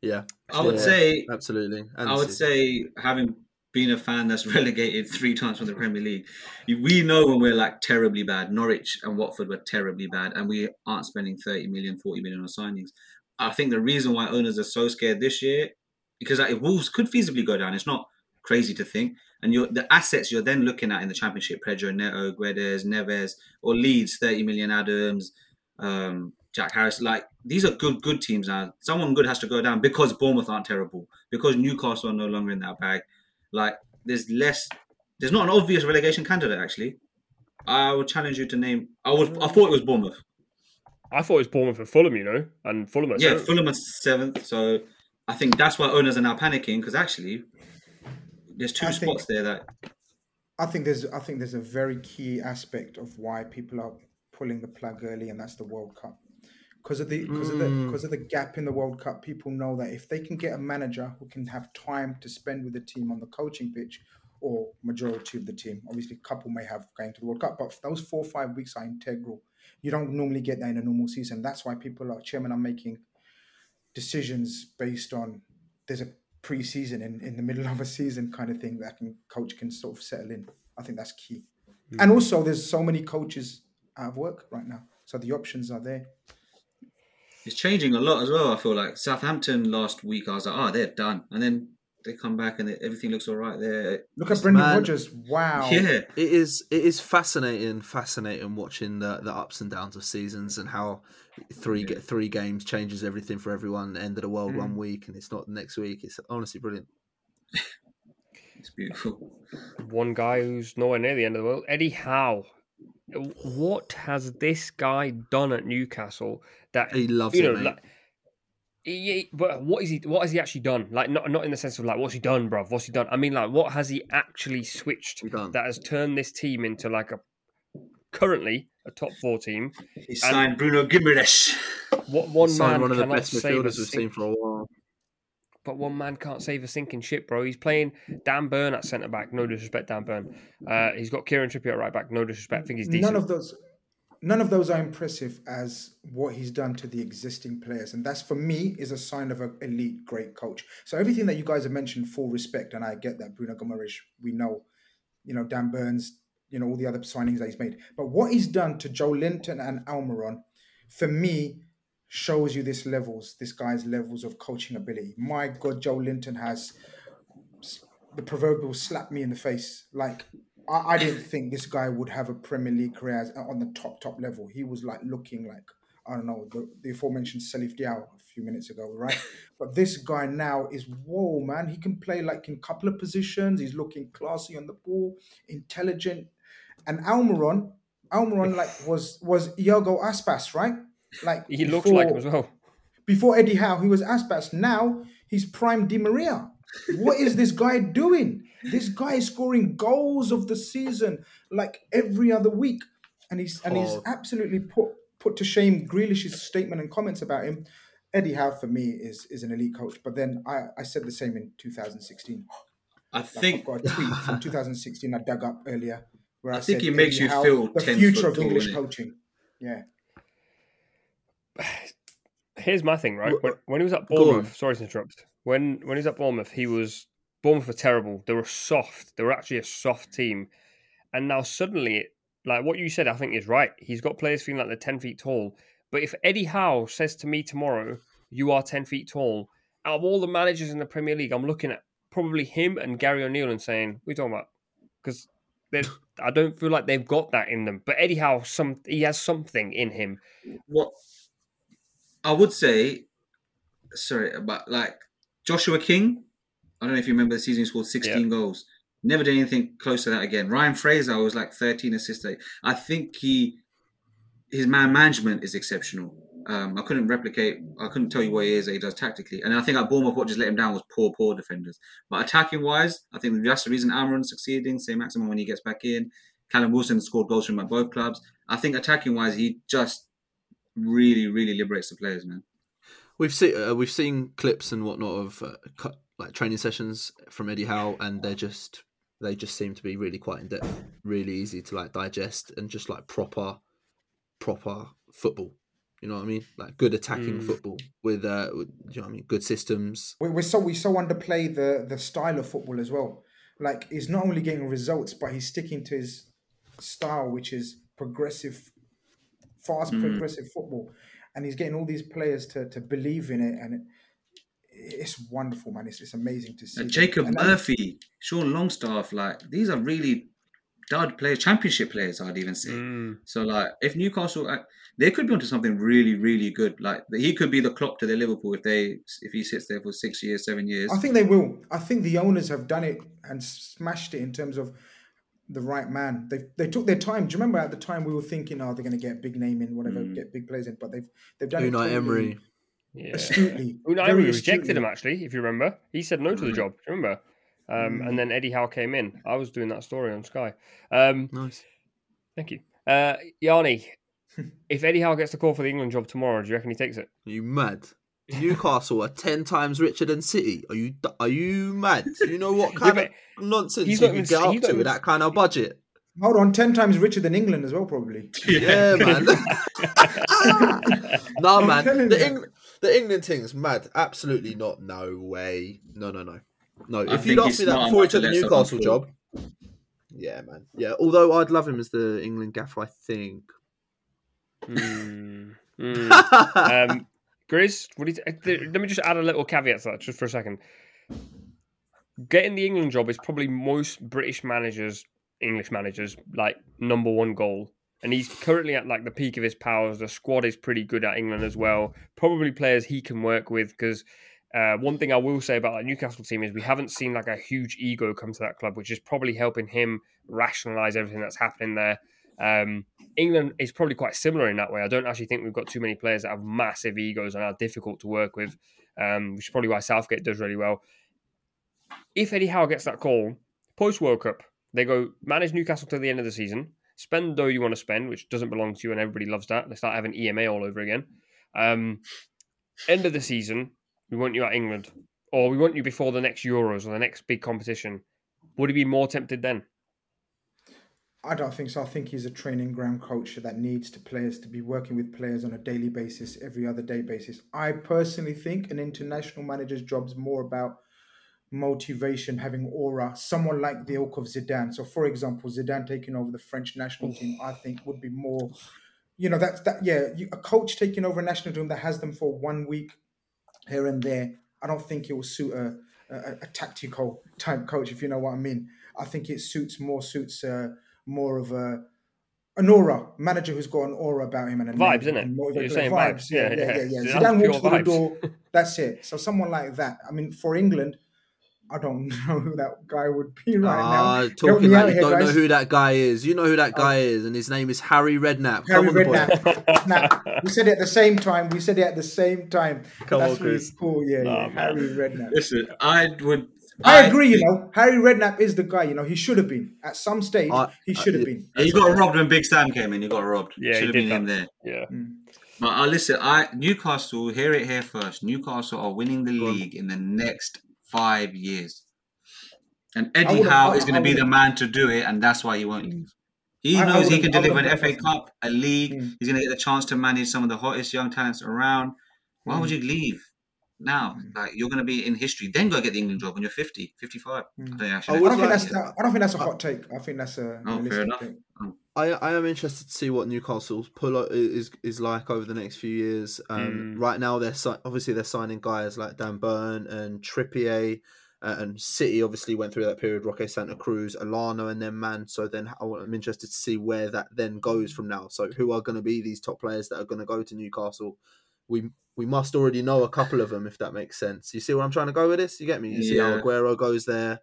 Yeah. I would Yeah, say Absolutely. And I would this is- say having been a fan that's relegated three times from the Premier League, we know when we're like terribly bad. Norwich and Watford were terribly bad, and we aren't spending 30 million, 40 million on signings. I think the reason why owners are so scared this year, because like, Wolves could feasibly go down. It's not crazy to think. And you're, the assets you're then looking at in the Championship, Pedro Neto, Guedes, Neves, or Leeds, 30 million Adams, um, Jack Harris. Like these are good, good teams now. Someone good has to go down because Bournemouth aren't terrible, because Newcastle are no longer in that bag. Like there's less, there's not an obvious relegation candidate actually. I would challenge you to name. I would. I thought it was Bournemouth. I thought it was Bournemouth and Fulham, you know, and Fulham. Are Yeah, seventh. Fulham are seventh. So I think that's why owners are now panicking because actually there's two I think- spots there that I think there's I think there's a very key aspect of why people are pulling the plug early, and that's the World Cup. Because of the because of the Mm. because of the gap in the World Cup, people know that if they can get a manager who can have time to spend with the team on the coaching pitch, or majority of the team, obviously, a couple may have going to the World Cup, but those four or five weeks are integral. You don't normally get that in a normal season. That's why people are chairman are making decisions based on there's a pre-season in, in the middle of a season kind of thing that can coach can sort of settle in. I think that's key. And also there's so many coaches out of work right now. So the options are there. It's changing a lot as well. I feel like Southampton last week, I was like, oh, they're done, and then they come back and they, everything looks all right there. Look at Brendan Man. Rodgers. Wow. Yeah, It is it is fascinating, fascinating watching the, the ups and downs of seasons and how three get three games changes everything for everyone. End of the world one mm. week and it's not the next week. It's honestly brilliant. it's beautiful. one guy who's nowhere near the end of the world, Eddie Howe. What has this guy done at Newcastle that He loves you it, know? mate. like- He, but what is he? What has he actually done? Like, not not in the sense of like, what's he done, bruv? What's he done? I mean, like, what has he actually switched that has turned this team into like a currently a top four team? He signed Bruno Guimaraes. What one Signed man one of the best midfielders we've seen for a while. But one man can't save a sinking ship, bro. He's playing Dan Burn at centre back. No disrespect, Dan Burn. Uh, he's got Kieran Trippier at right back. No disrespect. I think he's decent. None of those, none of those are impressive as what he's done to the existing players, and that's for me is a sign of an elite, great coach. So everything that you guys have mentioned, full respect, and I get that Bruno Gomes, we know, you know Dan Burns, you know all the other signings that he's made, but what he's done to Joelinton and Almiron, for me, shows you this levels, this guy's levels of coaching ability. My God, Joelinton has the proverbial slap me in the face. Like I, I didn't think this guy would have a Premier League career as, on the top top level. He was like looking like I don't know the, the aforementioned Salif Diao a few minutes ago, right? but this guy now is whoa, man. He can play like in a couple of positions. He's looking classy on the ball, intelligent, and Almiron, Almiron like was was Iago Aspas, right? Like He looks like him before- as well. before Eddie Howe, he was Aspas. Now he's prime Di Maria. What is this guy doing? This guy is scoring goals of the season like every other week, and he's and he's Hard. absolutely put put to shame Grealish's statement and comments about him. Eddie Howe for me is is an elite coach, but then I, I said the same in 2016. I Like, think I've got a tweet from 2016 I dug up earlier where I, I think said he makes Eddie you Howe, feel the 10 future foot of tall, English coaching. Yeah. Here's my thing, right? When, when he was at. Bournemouth, sorry to interrupt. When when he was at Bournemouth, he was Bournemouth were terrible. They were soft. They were actually a soft team, and now suddenly, like what you said, I think is right. He's got players feeling like they're ten feet tall. But if Eddie Howe says to me tomorrow, "You are ten feet tall," out of all the managers in the Premier League, I'm looking at probably him and Gary O'Neill and saying, "What are you talking about?" Because I don't feel like they've got that in them. But Eddie Howe, some he has something in him. what I would say, sorry, but like Joshua King, I don't know if you remember the season he scored 16 goals. Never did anything close to that again. Ryan Fraser was like 13 assists. I think he his man management is exceptional. Um, I couldn't replicate. I couldn't tell you what he is that he does tactically. And I think at Bournemouth, what just let him down was poor, poor defenders. But attacking wise, I think that's the reason Almiron's succeeding. Saint-Maximin when he gets back in. Callum Wilson scored goals from at both clubs. I think attacking wise, he just really, really liberates the players, man. We've seen uh, we've seen clips and whatnot of uh, cu- like training sessions from Eddie Howe, and they're just they just seem to be really quite in depth, really easy to like digest, and just like proper proper football. You know what I mean? Like good attacking Mm. football with uh, with, you know what I mean? Good systems. We're, so we so underplay the the style of football as well. Like he's not only getting results, but he's sticking to his style, which is progressive, fast Mm. progressive football, and he's getting all these players to to believe in it, and it, it's wonderful, man. It's, it's amazing to see. Uh. Jacob And- and- Murphy, Sean Longstaff, like these are really dud players, championship players, I'd even say. Mm. So like, if Newcastle, uh, they could be onto something really, really good. Like he could be the Klopp to their Liverpool if they if he sits there for six years, seven years. I think they will. I think the owners have done it and smashed it in terms of the right man. They they took their time. Do you remember at the time we were thinking, oh, they're going to get big name in, whatever, Mm. get big players in, but they've they've done it Unai totally Emery. Yeah. astutely. Unai Emery rejected astutely. him actually, if you remember. He said no to the job. Remember? Um, And then Eddie Howe came in. I was doing that story on Sky. Um, Nice. thank you, uh, Yanni. if Eddie Howe gets the call for the England job tomorrow, do you reckon he takes it? Are you mad? Newcastle are ten times richer than City. Are you are you mad? Do you know what kind but of nonsense you can get up to with that kind of budget? Hold on, ten times richer than England as well, probably. Yeah, man. no, I'm man. The. Eng- the England thing's mad. Absolutely not. No way. No, no, no. No. I if you'd asked me that before he took the Newcastle job. Yeah, man. Yeah. Although I'd love him as the England gaffer, I think. Mm. Mm. um, Grizz, what you th- let me just add a little caveat to that just for a second. Getting the England job is probably most British managers, English managers, like number one goal. And he's currently at like the peak of his powers. The squad is pretty good at England as well. Probably players he can work with because uh, one thing I will say about that Newcastle team is we haven't seen like a huge ego come to that club, which is probably helping him rationalize everything that's happening there. Um, England is probably quite similar in that way. I don't actually think we've got too many players that have massive egos and are difficult to work with, um, which is probably why Southgate does really well. If Eddie Howe gets that call post World Cup, they go manage Newcastle till the end of the season, spend the dough you want to spend, which doesn't belong to you, and everybody loves that. They start having EMA all over again. Um, end of the season, we want you at England, or we want you before the next Euros or the next big competition. Would he be more tempted then? I don't think so. I think he's a training ground coach that needs to players to be working with players on a daily basis, every other day basis. I personally think an international manager's job is more about motivation, having aura. Someone like the ilk of Zidane. So, for example, Zidane taking over the French national team, I think would be more. You know, that's that. Yeah, you, a coach taking over a national team that has them for one week here and there. I don't think it will suit a, a, a tactical type coach, if you know what I mean. I think it suits more suits uh, more of a an aura manager who's got an aura about him and a Vibes, name innit? and more- You're saying vibes. vibes. Yeah, Yeah, yeah, yeah. yeah. yeah. Zidane walks pure through the door. That's it. So someone like that. I mean, for England, I don't know who that guy would be right Ah, now. Talking me like out you here, don't know guys. Oh. who that guy is. You know who that guy is, and his name is Harry Redknapp. Harry Come on, the boy. Redknapp. Snap. We said it at the same time. We said it at the same time. Come That's on, really Chris. cool. Yeah, Nah, yeah. Harry Redknapp. Listen, I would. I agree. You know, Harry Redknapp is the guy. You know, he should have been at some stage. I- he should have I- been. Yeah, you got robbed when Big Sam came in. You got robbed. Yeah, should have did been him there. Yeah. But uh, listen, I Newcastle. Hear it here first. Newcastle are winning the league in the next five years, and Eddie Howe is going to be the man to do it, and that's why he won't leave. He I- I knows he can deliver an FA Cup, a league. Mm. He's going to get the chance to manage some of the hottest young talents around. Why would Mm. you leave now? Like you're going to be in history. Then go get the England job when you're 50, 55. I don't, know, I, actually, would don't think like- that's. I don't think that's a hot take. I think that's a Oh, fair enough. take. I, I am interested to see what Newcastle's pull o- is is like over the next few years. Um, Mm. Right now, they're si- obviously they're signing guys like Dan Burn and Trippier, uh, and City obviously went through that period. Roque Santa Cruz, Elano, and then Man. So then I'm interested to see where that then goes from now. So who are going to be these top players that are going to go to Newcastle? We we must already know a couple of them if that makes sense. You see where I'm trying to go with this? You get me? You see how Aguero goes there,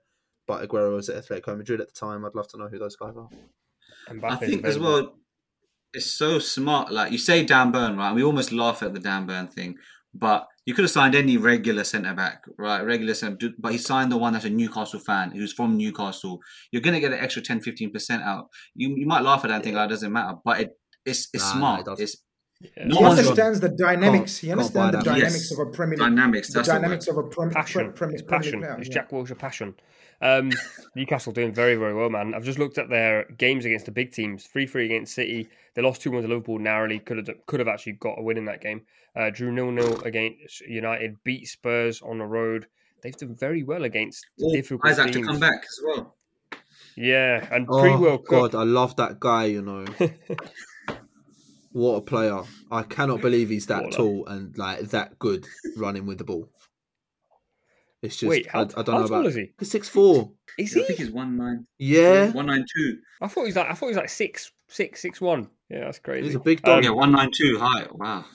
but Aguero was at Atletico Madrid at the time. I'd love to know who those guys are. I think as well, it's so smart. Like you say, Dan Burn, right? We almost laugh at the Dan Burn thing, but you could have signed any regular centre back, right? Regular centre, but he signed the one that's a Newcastle fan who's from Newcastle. You're gonna get an extra 10 15 percent out. You you might laugh at that and think like oh, it doesn't matter, but it it's it's Nah, nah, smart. it it's Yeah. no he one's understands the dynamics. he understands the dynamics Yes. of a Premier League. dynamics. The That's the dynamics of a Premier, passion. Premier, It's passion. League player. It's yeah. Jack Wilshere passion. Um, Newcastle doing very, very well, man. I've just looked at their games against the big teams. Three three against City. They lost two one to Liverpool narrowly. Could have could have actually got a win in that game. Uh, drew nil nil against United. Beat Spurs on the road. They've done very well against All difficult Isak to come back as well. Yeah, and pre Oh World Cup. God, I love that guy. You know, what a player! I cannot believe he's that Baller. tall and like that good running with the ball. It's just Wait, how, I, I don't how know tall about. is he? He's six four. Is I he? think he's one nine. Yeah, one nine two. I thought he's like I thought he's like six six six one. Yeah, that's crazy. he's a big Um, dog. Yeah, one nine two height. Wow.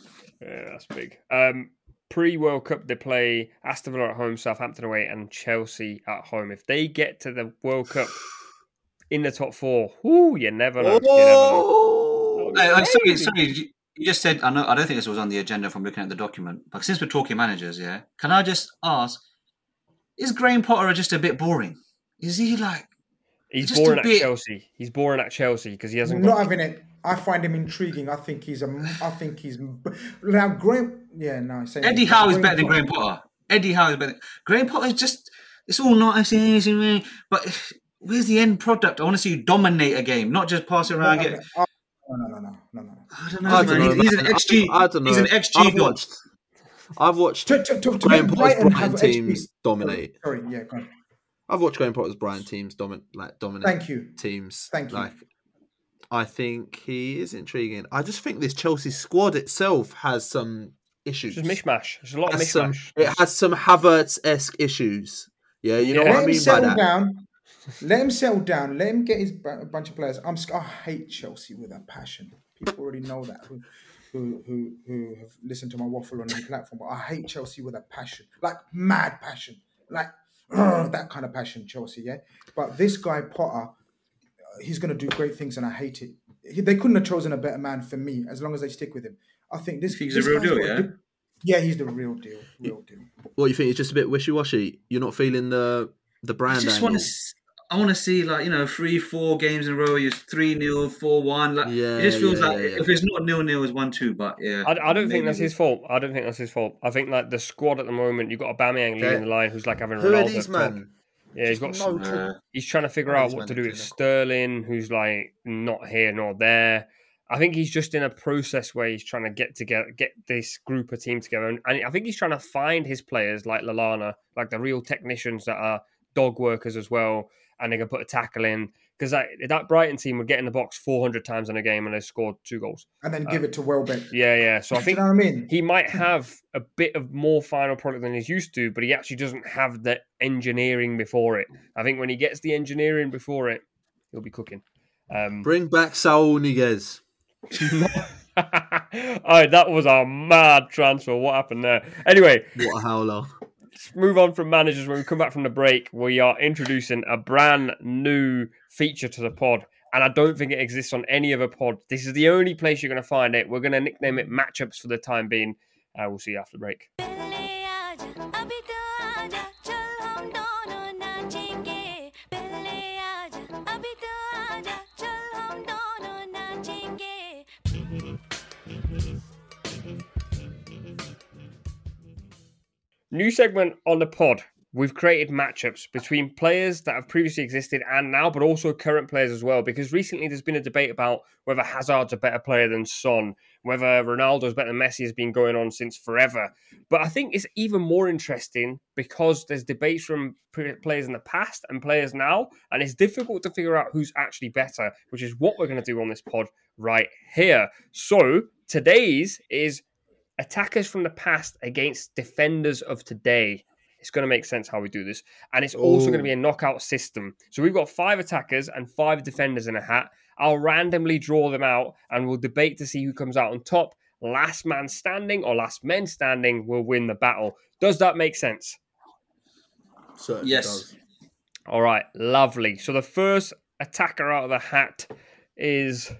Yeah, that's big. Um, Pre World Cup, they play Aston Villa at home, Southampton away, and Chelsea at home. If they get to the World Cup in the top four, ooh, you never know. You never know. Oh, I'm sorry, sorry. You you just said I know. I don't think this was on the agenda from looking at the document. But since we're talking managers, yeah, can I just ask? Is Graham Potter just a bit boring? Is he like? He's just a boring at bit- Chelsea. He's boring at Chelsea because he hasn't not got. having it. I find him intriguing. I think he's a. I think he's now Graham. Yeah, no. Same Eddie Howe is better than Graham Potter. Eddie Howe is better. Graham Potter is just. It's all nice, easy, easy, but where's the end product? I want to see you dominate a game, not just pass it around. Get, Oh, no, no, no, no, no, no. I don't know, I don't man. know. He's, he's an man. XG. I, I don't know. He's an XG I've god. watched. I've watched To, to, to, to Graham Potter's Brighton Brighton teams HP. dominate. Sorry, yeah, go on. I've watched Graham Potter's Brighton teams dominate. like dominate. Thank you. Teams. Thank you. Like, I think he is intriguing. I just think this Chelsea squad itself has some issues. It's just mishmash. There's a lot of Has some, mishmash. it has some Havertz esque issues. Yeah, you know Yeah. what Let I him mean by settle that. down. Let him settle down. Let him get his bu- bunch of players. I'm. I hate Chelsea with a passion. People already know that. Who, who, who, who have listened to my waffle on any platform. But I hate Chelsea with a passion, like mad passion, like that kind of passion. Chelsea, yeah. But this guy Potter, uh, he's going to do great things, and I hate it. they couldn't have chosen a better man for me as long as they stick with him. I think this. think he's this the real deal, yeah? good- yeah, he's the real deal. Real deal. What you think? It's just a bit wishy washy. You're not feeling the the brand. I just angle. want to. I want to see like you know three, four games in a row. You're three 0 four one. Like Yeah, it just feels yeah, like yeah, yeah. if it's not nil nil, it's one two. But yeah, I, I don't think that's his fault. I don't think that's his fault. I think like the squad at the moment, you've got Aubameyang Okay. leading the line, who's like having Who are Ronaldo these up man? Yeah, he's got. No s- clue. Uh, he's trying to figure out what to do with? Sterling, who's like not here nor there. I think he's just in a process where he's trying to get together, get this group of team together, and, and I think he's trying to find his players like Lallana, like the real technicians that are dog workers as well, and they can put a tackle in because that, that Brighton team would get in the box 400 times in a game and they scored two goals. And then give it to Welbeck. Yeah, yeah. So I Do you think know what I mean? he might have a bit of more final product than he's used to, but he actually doesn't have the engineering before it. I think when he gets the engineering before it, he'll be cooking. Um, Bring back Saul Niguez. all right, that was a mad transfer. What happened there? Anyway, What a howler! Move on from managers. When we come back from the break, we are introducing a brand new feature to the pod. And I don't think it exists on any other pod. This is the only place you're going to find it. We're going to nickname it Matchups for the time being. Uh, we'll see you after the break. New segment on the pod. We've created matchups between players that have previously existed and now, but also current players as well. Because recently there's been a debate about whether Hazard's a better player than Son, whether Ronaldo's better than Messi has been going on since forever. But I think it's even more interesting because there's debates from players in the past and players now, and it's difficult to figure out who's actually better, which is what we're going to do on this pod right here. So today's is attackers from the past against defenders of today. It's going to make sense how we do this. And it's also going to be a knockout system. So we've got five attackers and five defenders in a hat. I'll randomly draw them out and we'll debate to see who comes out on top. Last man standing or last men standing will win the battle. Does that make sense? Certainly Yes. does. All right, lovely. So the first attacker out of the hat is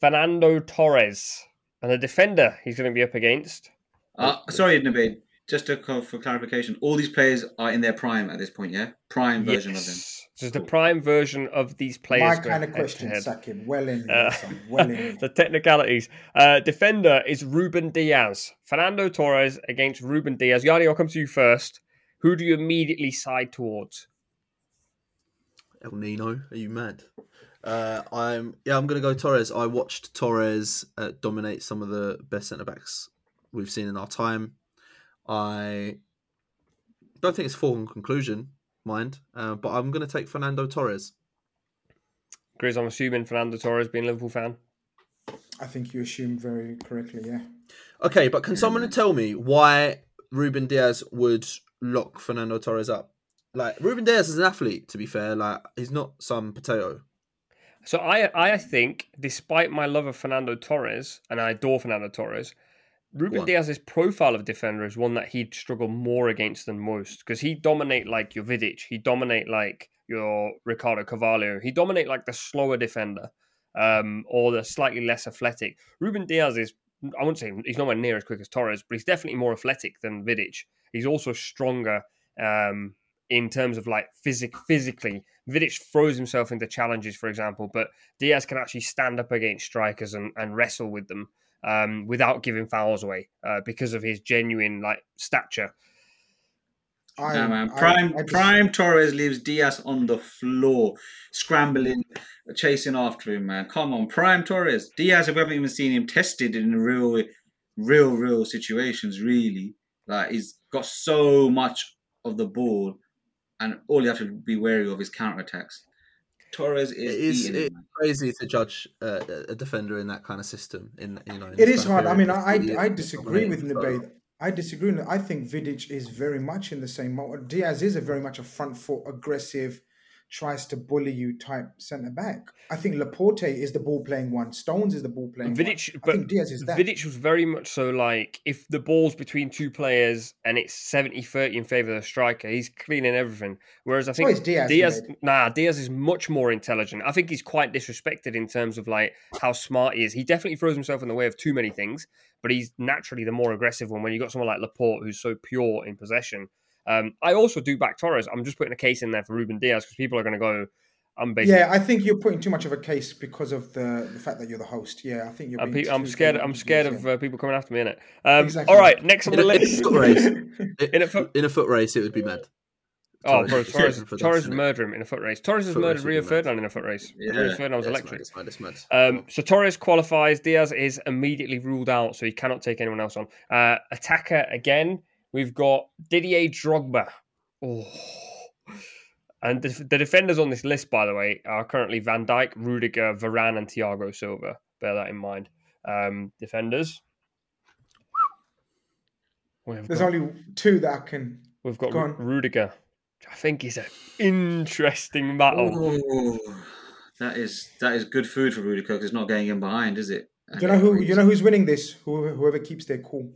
Fernando Torres. And the defender he's going to be up against. Uh, sorry, Nubaid. Just to, co- for clarification, all these players are in their prime at this point. Yeah, prime version of them. Yes. So it's the prime version of these players. My kind of question, head. Saquib. Well in Uh. Well in. the technicalities. Uh, defender is Ruben Dias. Fernando Torres against Ruben Dias. Yanni, I'll come to you first. Who do you immediately side towards? El Nino, are you mad? Uh, I'm yeah, I'm gonna go Torres. I watched Torres uh, dominate some of the best centre backs we've seen in our time. I don't think it's a foregone conclusion, mind, uh, but I'm gonna take Fernando Torres. Grizz, I'm assuming Fernando Torres being a Liverpool fan. I think you assume very correctly, yeah. Okay, but can someone tell me why Ruben Dias would lock Fernando Torres up? Like Ruben Dias is an athlete, to be fair. Like he's not some potato. So I I think, despite my love of Fernando Torres, and I adore Fernando Torres, Ruben on. Dias's profile of defender is one that he'd struggle more against than most because he dominate like your Vidic, he dominate like your Ricardo Carvalho, he dominate like the slower defender, um, or the slightly less athletic. Ruben Dias is I wouldn't say he's nowhere near as quick as Torres, but he's definitely more athletic than Vidic. He's also stronger um, in terms of like physic physically. Vidic throws himself into challenges, for example, but Dias can actually stand up against strikers and, and wrestle with them um, without giving fouls away uh, because of his genuine like stature. I, Nah, man. Prime I just- Prime Torres leaves Dias on the floor, scrambling, chasing after him. Man, come on, Prime Torres. Dias, we haven't even seen him tested in real, real, real situations. Really, like he's got so much of the ball, and all you have to be wary of is counter attacks. Torres It is, is eating it, it's crazy to judge uh, a defender in that kind of system. In you know, in It this is kind hard. I mean. I, I, I disagree with dominating. Nabate. I disagree. I think Vidic is very much in the same mode. Dias is a very much a front foot, aggressive, tries to bully you type centre back. I think Laporte is the ball playing one. Stones is the ball playing Vidic, one. I but think Dias is that. Vidic was very much so like if the ball's between two players and it's 70-30 in favour of the striker, he's cleaning everything. Whereas I think it's Dias, Dias, nah, Dias is much more intelligent. I think he's quite disrespected in terms of like how smart he is. He definitely throws himself in the way of too many things, but he's naturally the more aggressive one. When you've got someone like Laporte who's so pure in possession. Um, I also do back Torres. I'm just putting a case in there for Ruben Dias because people are going to go. I'm basically Yeah, I think you're putting too much of a case because of the, the fact that you're the host. Yeah, I think you're. I'm, being pe- I'm scared. I'm scared of uh, people coming after me in it. Um, Exactly. All right, next on In the a, in a list. foot race, In a foot- in a foot race, it would be mad. Oh, Torres bro, is Torres, Torres that, would murder him in a foot race. Torres has murdered Rio be. Ferdinand in a foot race. Rio Ferdinand was yeah, it's electric. mad, it's mad, it's mad. Um, so Torres qualifies. Dias is immediately ruled out, so he cannot take anyone else on. Uh, attacker again. We've got Didier Drogba. Oh. And the, the defenders on this list, by the way, are currently Van Dijk, Rudiger, Varane, and Thiago Silva. Bear that in mind. Um, defenders. We've There's got, only two that I can. we've got go Ru- Rudiger. which I think is an interesting battle. That is that is good food for Rudiger because it's not getting in behind, is it? Do you know who? You know who's winning this? Whoever, whoever keeps their cool.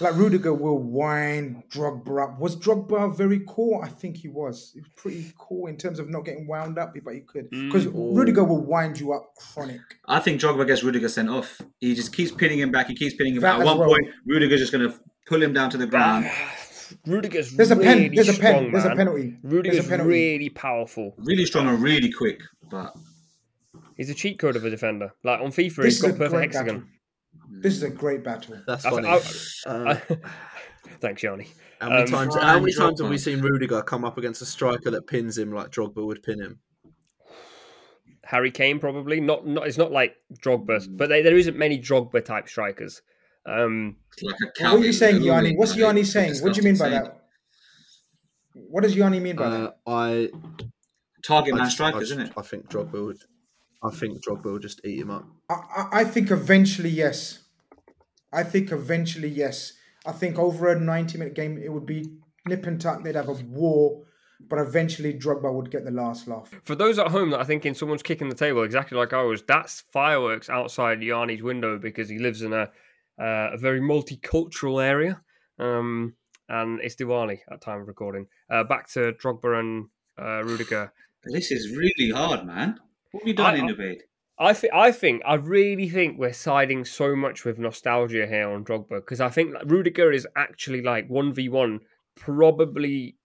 Like Rudiger will wind Drogba up. Was Drogba very cool? I think he was. He was pretty cool in terms of not getting wound up, but he could. Mm, because oh. Rudiger will wind you up chronic. I think Drogba gets Rudiger sent off. He just keeps pinning him back. He keeps pinning him That back. At one well. point, Rudiger's just going to pull him down to the ah, ground. Rudiger's There's a pen- really there's a pen- strong, there's a penalty. There's a penalty. really powerful. Really strong and really quick. But He's a cheat code of a defender. Like on FIFA, This he's is got a perfect hexagon. battle. This is a great battle. That's I- funny. I- Uh, Thanks, Yanni. how many um, times? How many times have we seen Rudiger come up against a striker that pins him like Drogba would pin him? Harry Kane probably not. Not it's not like Drogba, Hmm. but they, there isn't many Drogba type strikers. Um, like What are you saying, Yanni? What's Yanni saying? What do you mean by that? What does Yanni mean by Uh, that? I, Target man strikers, I isn't it? I think Drogba would. I think Drogba will just eat him up. I, I, I think eventually, yes. I think eventually, yes. I think over a 90 minute game, it would be nip and tuck. They'd have a war, but eventually, Drogba would get the last laugh. for those at home that are thinking someone's kicking the table exactly like I was, that's fireworks outside Yanni's window because he lives in a uh, a very multicultural area, um, and it's Diwali at time of recording. Uh, back to Drogba and uh, Rudiger. This is really hard, man. What have you done I- in I- debate? I think, I think, I really think we're siding so much with nostalgia here on Drogba because I think like, Rudiger is actually like one v one, probably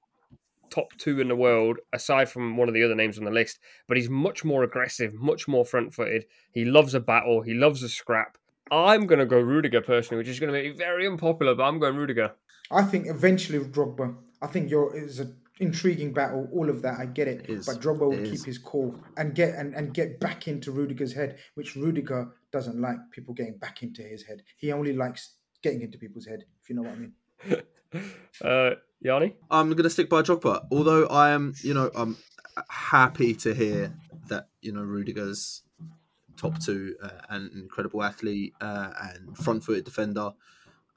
top two in the world aside from one of the other names on the list. But he's much more aggressive, much more front footed. He loves a battle. He loves a scrap. I'm gonna go Rudiger personally, which is gonna be very unpopular, but I'm going Rudiger. I think eventually, Drogba. I think you're is an intriguing battle. All of that, I get it. It is. But Drogba will keep his cool and get and, and get back into Rudiger's head, which Rudiger doesn't like people getting back into his head. He only likes getting into people's head. If you know what I mean. Uh, Yanni, I'm going to stick by Drogba. Although I am, you know, I'm happy to hear that you know Rudiger's top two, uh, an incredible athlete uh, and front-footed defender.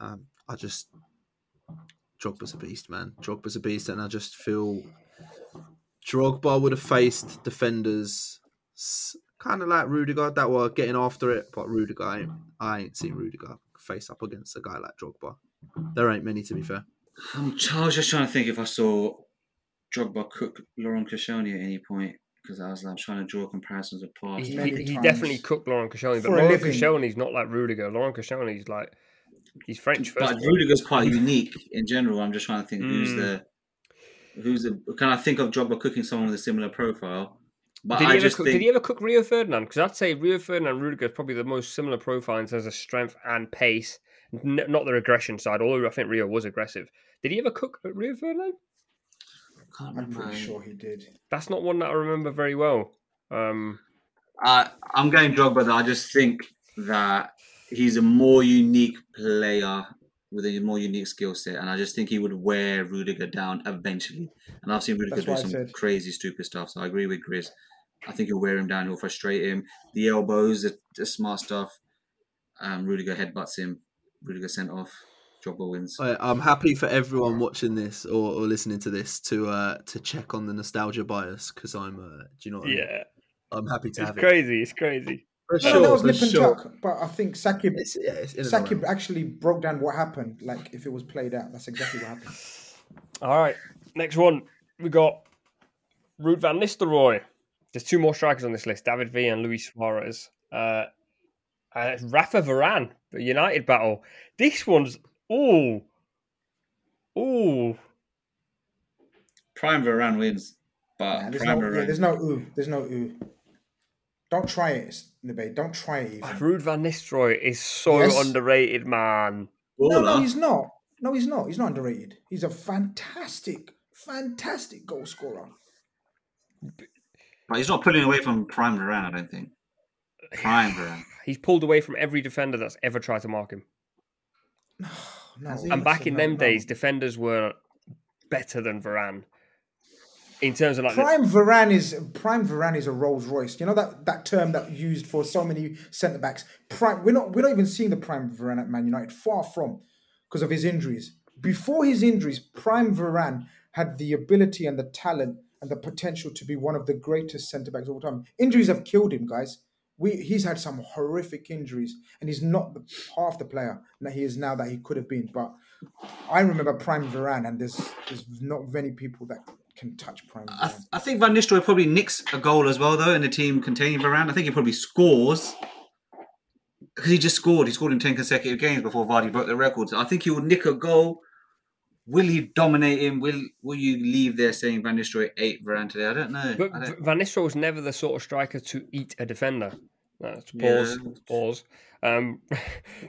Um, I just Drogba's a beast, man. Drogba's a beast, and I just feel Drogba would have faced defenders kind of like Rudiger that were getting after it, but Rudiger, I ain't, I ain't seen Rudiger face up against a guy like Drogba. There ain't many, to be fair. I'm, I was just trying to think if I saw Drogba cook Laurent Koscielny at any point because I was like, I'm trying to draw comparisons of past. he, he, Many he times. definitely cooked Laurent Koscielny, but Laurent living. Koscielny's not like Rudiger. Laurent Koscielny's like he's French first. But of all. Rudiger's quite unique in general. I'm just trying to think who's Mm. the who's the. Can I think of Drogba cooking someone with a similar profile? But Did I he, ever just cook, think did he ever cook Rio Ferdinand? Because I'd say Rio Ferdinand and Rudiger is probably the most similar profile in terms of strength and pace, N- not the aggression side. Although I think Rio was aggressive. Did he ever cook Rio Ferdinand? I'm pretty sure he did. That's not one that I remember very well. Um, Uh, I'm going Drogba. Though I just think that he's a more unique player with a more unique skill set, and I just think he would wear Rudiger down eventually. And I've seen Rudiger That's do some crazy, stupid stuff. So I agree with Grizz. I think he'll wear him down. He'll frustrate him. The elbows, the, the smart stuff. Um, Rudiger headbutts him. Rudiger sent off. Drogba wins. I- I'm happy for everyone watching this or, or listening to this to uh, to check on the nostalgia bias because I'm. Uh, do you know what I mean? Yeah, I'm happy to it's have crazy. It's crazy. It. For No, sure, that was for nip and sure. tuck, but I think Saquib It's, yeah, it's in Saquib actually broke down what happened. Like if it was played out, that's exactly what happened. All right, next one we got Ruud van Nistelrooy. There's two more strikers on this list: David V and Luis Suarez. Uh, uh, Rafa Varane, the United battle. This one's oh, oh. Prime Varane wins, but Nah, there's, Prime no, yeah, there's no ooh. There's no ooh. Don't try it, Nabe. Don't try it even. Ruud van Nistelrooy is so Yes. underrated, man. No, no, he's not. No, he's not. He's not underrated. He's a fantastic, fantastic goal scorer. But he's not pulling away from Prime Varane, I don't think. Prime Varane. He's pulled away from every defender that's ever tried to mark him. No, no. And back in them no. days, defenders were better than Varane in terms of like the- Prime Varane is Prime Varane is a Rolls Royce. You know that that term that used for so many centre backs. Prime. We're not we're not even seeing the prime Varane at Man United. Far from, because of his injuries. Before his injuries, Prime Varane had the ability and the talent and the potential to be one of the greatest centre backs of all time. Injuries have killed him, guys. We he's had some horrific injuries, and he's not the, half the player that he is now that he could have been. But I remember Prime Varane, and there's there's not many people that can touch Prime I, th- I think Van Nistelrooy probably nicks a goal as well, though, in the team containing Varane. I think he probably scores because he just scored. He scored in 10 consecutive games before Vardy broke the record. So I think he will nick a goal. Will he dominate him? Will Will you leave there saying Van Nistelrooy ate Varane today? I don't know. But don't- Van Nistelrooy was never the sort of striker to eat a defender. That's Yeah. pause. Pause. Um,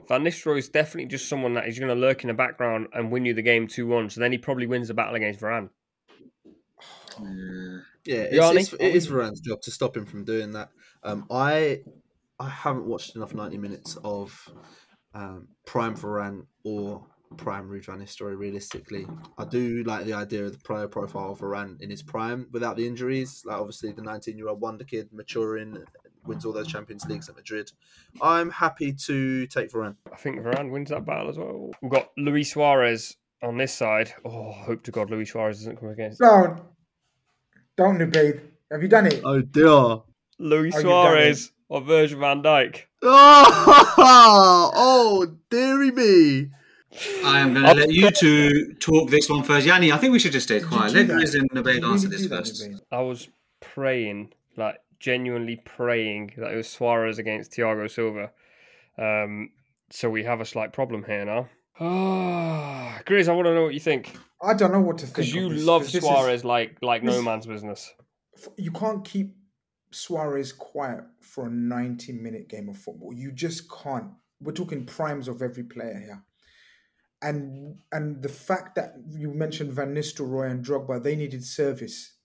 Van Nistelrooy is definitely just someone that is going to lurk in the background and win you the game two one. So then he probably wins the battle against Varane. Yeah. Yeah, it's, Yanni? it's, it is Varane's job to stop him from doing that. Um, I I haven't watched enough ninety minutes of um, Prime Varane or Prime Ruud van Nistelrooy. Realistically, I do like the idea of the player profile of Varane in his prime without the injuries. Like obviously the nineteen-year-old wonder kid maturing, wins all those Champions Leagues at Madrid. I'm happy to take Varane. I think Varane wins that battle as well. We've got Luis Suarez on this side. Oh, hope to God Luis Suarez doesn't come against Don't. Don't debate. Have you done it? Oh dear. Luis Oh, Suarez or Virgil van Dijk. Oh, oh, dearie me. I am going to let you two talk this one first. Yanni, I think we should just stay quiet. Let that? Grizz and Did Nubaid you answer this first. I was praying, like genuinely praying, that it was Suarez against Thiago Silva. Um, so we have a slight problem here now. Ah, Grizz, I want to know what you think I don't know what to think. because you this, love this is- Suarez like like no man's business. you can't keep Suarez quiet for a 90 minute game of football. You just can't. We're talking primes of every player here. And and the fact that you mentioned Van Nistelrooy and Drogba, they needed service.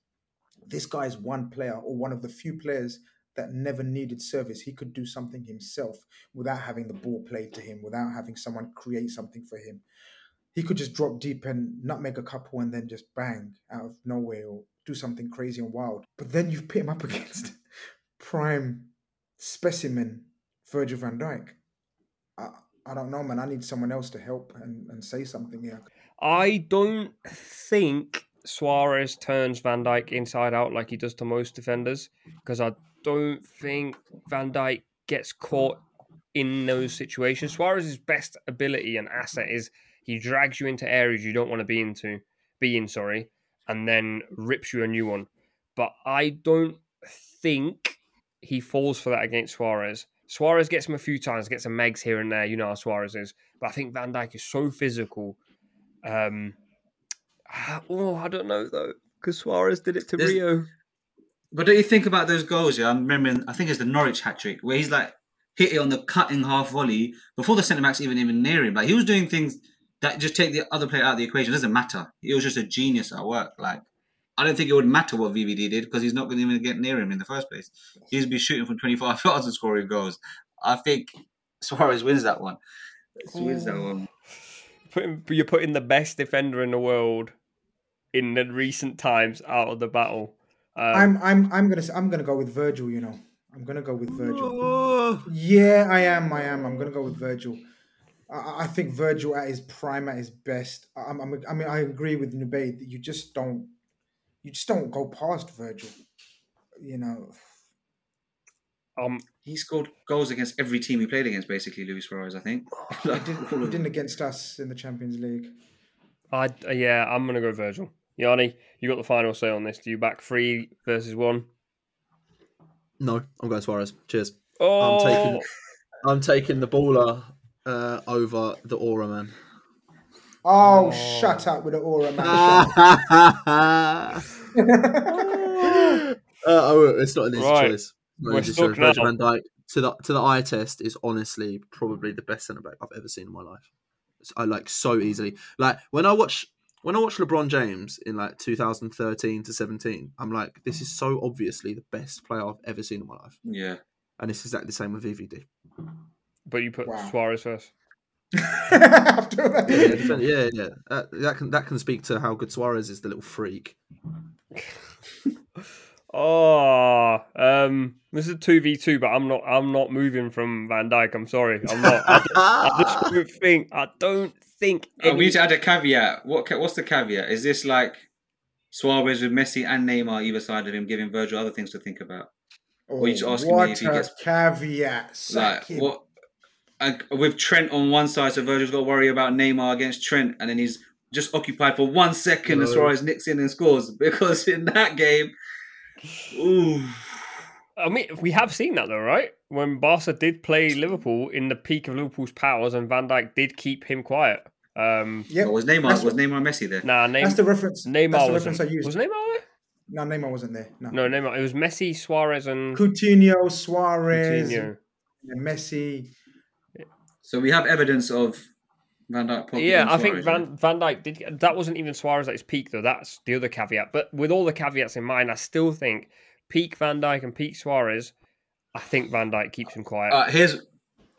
This guy is one player or one of the few players that never needed service. He could do something himself without having the ball played to him, without having someone create something for him. He could just drop deep and nutmeg a couple and then just bang out of nowhere or do something crazy and wild. But then you've put him up against prime specimen Virgil van Dijk. I, I don't know, man. I need someone else to help and, and say something here. I don't think Suarez turns Van Dijk inside out like he does to most defenders because I don't think Van Dijk gets caught in those situations. Suarez's best ability and asset is he drags you into areas you don't want to be into, be in, sorry, and then rips you a new one. But I don't think he falls for that against Suarez. Suarez gets him a few times, gets some megs here and there. You know how Suarez is. But I think Van Dijk is so physical. Um, oh, I don't know though, because Suarez did it to There's- Rio. But don't you think about those goals? Yeah, I'm remembering. I think it's the Norwich hat trick where he's like hit it on the cutting half volley before the centre backs even even near him. Like he was doing things that just take the other player out of the equation. It doesn't matter. He was just a genius at work. Like I don't think it would matter what VVD did because he's not going to even get near him in the first place. He'd be shooting from 25 yards and scoring goals. I think Suarez wins that one. Wins that one. Putting, you're putting the best defender in the world in the recent times out of the battle. Um, I'm I'm I'm gonna s- I'm gonna go with Virgil. You know, I'm gonna go with Virgil. Oh, Yeah, I am. I am. I'm gonna go with Virgil. I, I think Virgil at his prime, at his best. I, I'm, I'm- I mean, I agree with Nubay that you just don't, you just don't go past Virgil. You know, Um, He scored goals against every team he played against, basically, Luis Suarez, I think. he didn't, he didn't against us in the Champions League. I yeah, I'm gonna go Virgil. Yanni, you got the final say on this. Do you back three versus one? No, I'm going Suarez. Cheers. Oh, I'm taking I'm taking the baller uh, over the aura man. Oh, shut up with the aura, man. uh, oh, it's not an easy Right. choice. Not We're stuck choice. Van Dijk to the to the eye test is honestly probably the best centre back I've ever seen in my life. I like so easily. Like when I watch when I watch LeBron James in like 2013 to 17, I'm like, this is so obviously the best player I've ever seen in my life. Yeah. And it's exactly the same with VVD. but you put Wow. Suarez first. After that. Yeah, yeah, yeah. That, that can that can speak to how good Suarez is, the little freak. Oh, um, this is two v two, but I'm not. I'm not moving from Van Dijk. I'm sorry. I'm not. I, just, I just don't think. I don't think. Any- we need to add a caveat. What What's the caveat? Is this like Suarez with Messi and Neymar either side of him, giving Virgil other things to think about? Or you just asking me if he gets- caveat. Like him. what? Uh, with Trent on one side, so Virgil's got to worry about Neymar against Trent, and then he's just occupied for one second, and No. Suarez nicks in and scores because in that game, ooh, I mean, we have seen that though, right? When Barca did play Liverpool in the peak of Liverpool's powers, and Van Dijk did keep him quiet. Um, Yep. was Neymar That's was what- Neymar Messi there? nah, Neymar. That's the reference. Neymar that's the wasn't. reference I used. Was Neymar there? No, Neymar wasn't there. No. No, Neymar. It was Messi, Suarez, and Coutinho, Suarez, Coutinho. and Messi. So we have evidence of Van Dijk. Yeah, on I think Suarez, right? Van Van Dijk did. That wasn't even Suarez at his peak, though. That's the other caveat. But with all the caveats in mind, I still think peak Van Dijk and peak Suarez. I think Van Dijk keeps him quiet. Uh, here's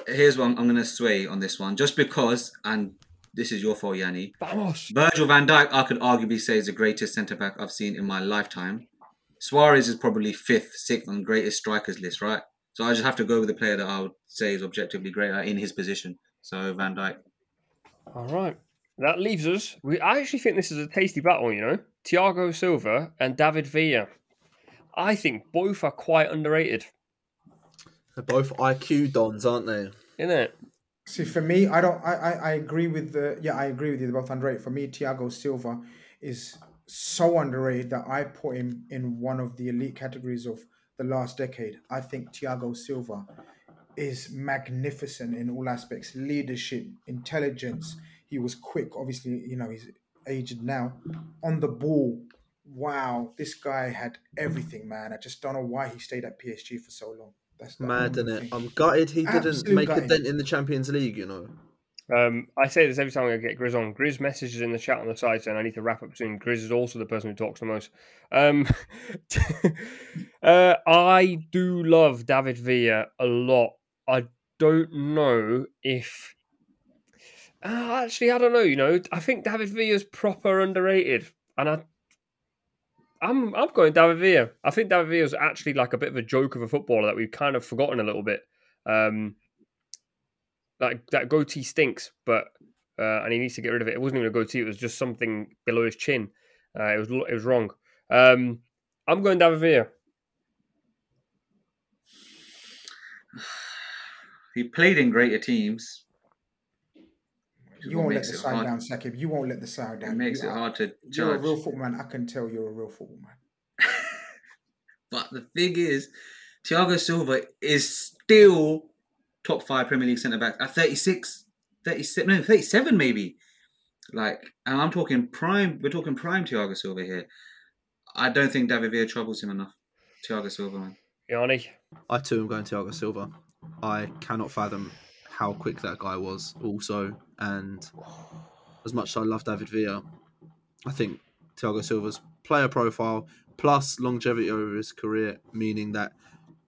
here's one I'm going to sway on this one, just because, and this is your fault, Yanni. Vamos. Virgil van Dijk, I could arguably say is the greatest centre back I've seen in my lifetime. Suarez is probably fifth, sixth on greatest strikers list, right? So I just have to go with the player that I would say is objectively greater in his position. So Van Dijk. All right. That leaves us. We, I actually think this is a tasty battle, you know? Thiago Silva and David Villa. I think both are quite underrated, They're both IQ dons, aren't they? isn't it? See, for me, I don't. I, I, I agree with the. Yeah, I agree with you. They're both underrated. For me, Thiago Silva is so underrated that I put him in one of the elite categories of the last decade. I think Thiago Silva is magnificent in all aspects: leadership, intelligence. He was quick. Obviously, you know he's aged now. On the ball, wow, this guy had everything, man. I just don't know why he stayed at PSG for so long. That's Mad, only innit? thing. I'm gutted he didn't Absolute make a dent in the Champions League, you know. Um, I say this every time I get Grizz on. Grizz messages in the chat on the side saying I need to wrap up soon. Grizz is also the person who talks the most. Um, uh, I do love David Villa a lot. I don't know if. Uh, actually, I don't know. You know, I think David Villa's proper underrated, and I. I'm I'm going David Villa. I think David Villa's actually like a bit of a joke of a footballer that we've kind of forgotten a little bit. Um, like that goatee stinks, but uh, and he needs to get rid of it. It wasn't even a goatee; it was just something below his chin. Uh, it was it was wrong. Um, I'm going David Villa. He played in greater teams. You won't let the side hard. down, Saquib. You won't let the side down. It makes You it are- hard to judge. You're a real football man. I can tell you're a real football man. But the thing is, Thiago Silva is still top five Premier League centre back at 36, 37, no, 37 maybe. Like, and I'm talking prime, we're talking prime Thiago Silva here. I don't think David Villa troubles him enough. Thiago Silva, man. Yanni. I too am going Thiago Silva. I cannot fathom how quick that guy was, also. And as much as I love David Villa, I think Thiago Silva's player profile plus longevity over his career, meaning that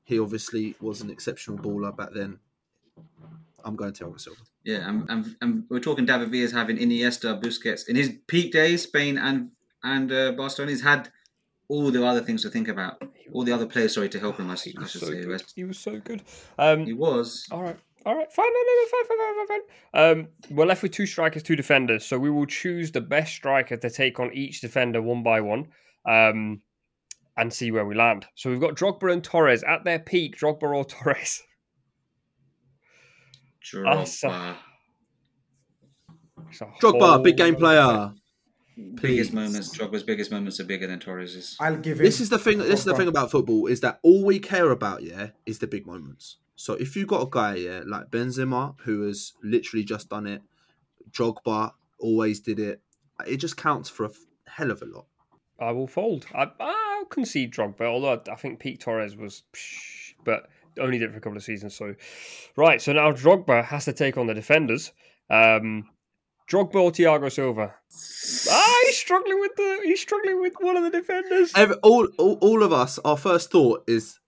he obviously was an exceptional baller back then. I'm going Thiago Silva. Yeah, and, and, and we're talking David Villa's having Iniesta, Busquets. In his peak days, Spain and and uh, Barcelona, he's had all the other things to think about. All the other players, sorry, to help him, I should, I should so say. good. He was so good. Um, He was. all right. All right, fine, no, no, no, fine, fine, fine, fine, fine. Um, we're left with two strikers, two defenders. So we will choose the best striker to take on each defender one by one, um, and see where we land. So we've got Drogba and Torres at their peak. Drogba or Torres? That's Drogba. It's a Drogba, big game player. Biggest moments. Drogba's biggest moments are bigger than Torres's. I'll give it. This is the thing. This is the thing about football is that all we care about, yeah, is the big moments. So if you got a guy, yeah, like Benzema, who has literally just done it, Drogba always did it. It just counts for a hell of a lot. I will fold. I, I'll concede Drogba, although I think Pete Torres was, psh, but only did it for a couple of seasons. So, right. So now Drogba has to take on the defenders. Um, Drogba or Thiago Silva? Ah, he's struggling with the. He's struggling with one of the defenders. Every, all, all, all of us, our first thought is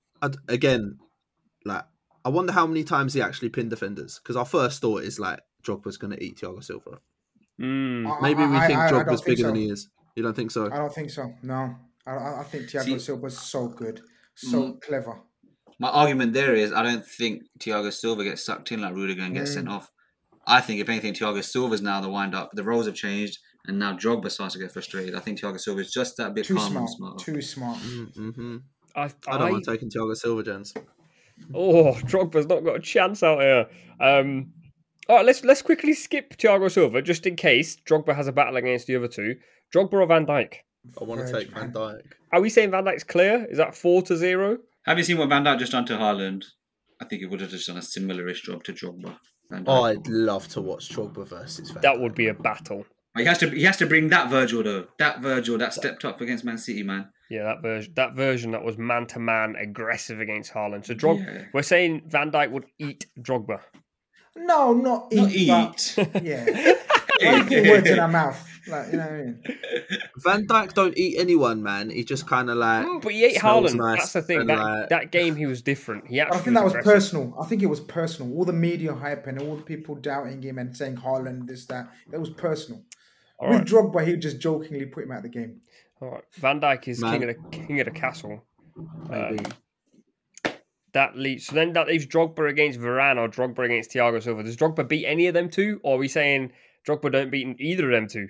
again, like I wonder how many times he actually pinned defenders because our first thought is like Drogba's going to eat Thiago Silva. Mm. Maybe we I- think I- I Drogba's think bigger so. than he is. You don't think so? I don't think so. No, I, I I think Thiago See- Silva's so good, so Mm. clever. My argument there is I don't think Thiago Silva gets sucked in like Rudiger and gets Mm. sent off. I think if anything, Thiago Silva's now the wind up. The roles have changed, and now Drogba starts to get frustrated. I think Thiago Silva is just that bit Too calmer smart. and smarter. Too smart. Mm-hmm. I, I don't I- mind taking Thiago Silva, gents. Oh, Drogba's not got a chance out here. Um, all right, let's let's quickly skip Thiago Silva just in case Drogba has a battle against the other two. Drogba or Van Dijk? I want to take Van Dijk. Are we saying Van Dijk's clear? Is that four to zero? Have you seen what Van Dijk just done to Haaland? I think he would have just done a similarish job to Drogba. Oh, I'd love to watch Drogba versus Van That Dijk. would be a battle. He has to. He has to bring that Virgil though. That Virgil that stepped up against Man City, man. Yeah, that version that version that was man to man aggressive against Haaland. So Drog Yeah. we're saying Van Dijk would eat Drogba. No, not eat. Not eat. But, yeah. Why put words in our mouth? Like you know what I mean? Van Dijk don't eat anyone, man. He just kind of like. Mm, but he ate smells Haaland. nice That's the thing. That like- that game he was different. He actually I actually think that was aggressive. personal. I think it was personal. All the media hype and all the people doubting him and saying Haaland, this, that. That was personal. All With right. Drogba, he would just jokingly put him out of the game. All right. Van Dijk is Man. king of the king of the castle. Maybe. Um, that leaves so then that leaves Drogba against Varane or Drogba against Thiago Silva. Does Drogba beat any of them two, or are we saying Drogba don't beat either of them two?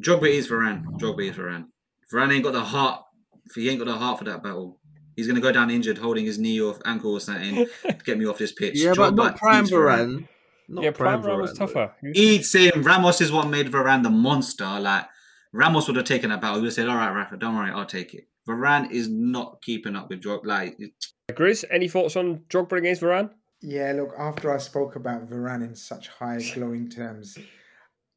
Drogba is Varane. Drogba is Varane. Varane ain't got the heart. He ain't got the heart for that battle. He's gonna go down injured, holding his knee or ankle or something get me off this pitch. yeah, but Drogba not prime eats Varane. Not yeah, Prime Varane was Varane, tougher. Eats him. Ramos is what made Varane the monster. Like Ramos would have taken that battle. He would have said, "All right, Rafa, don't worry, I'll take it." Varane is not keeping up with Drogba. Like Grizz, any thoughts on Drogba against Varane? Yeah, look, after I spoke about Varane in such high glowing terms,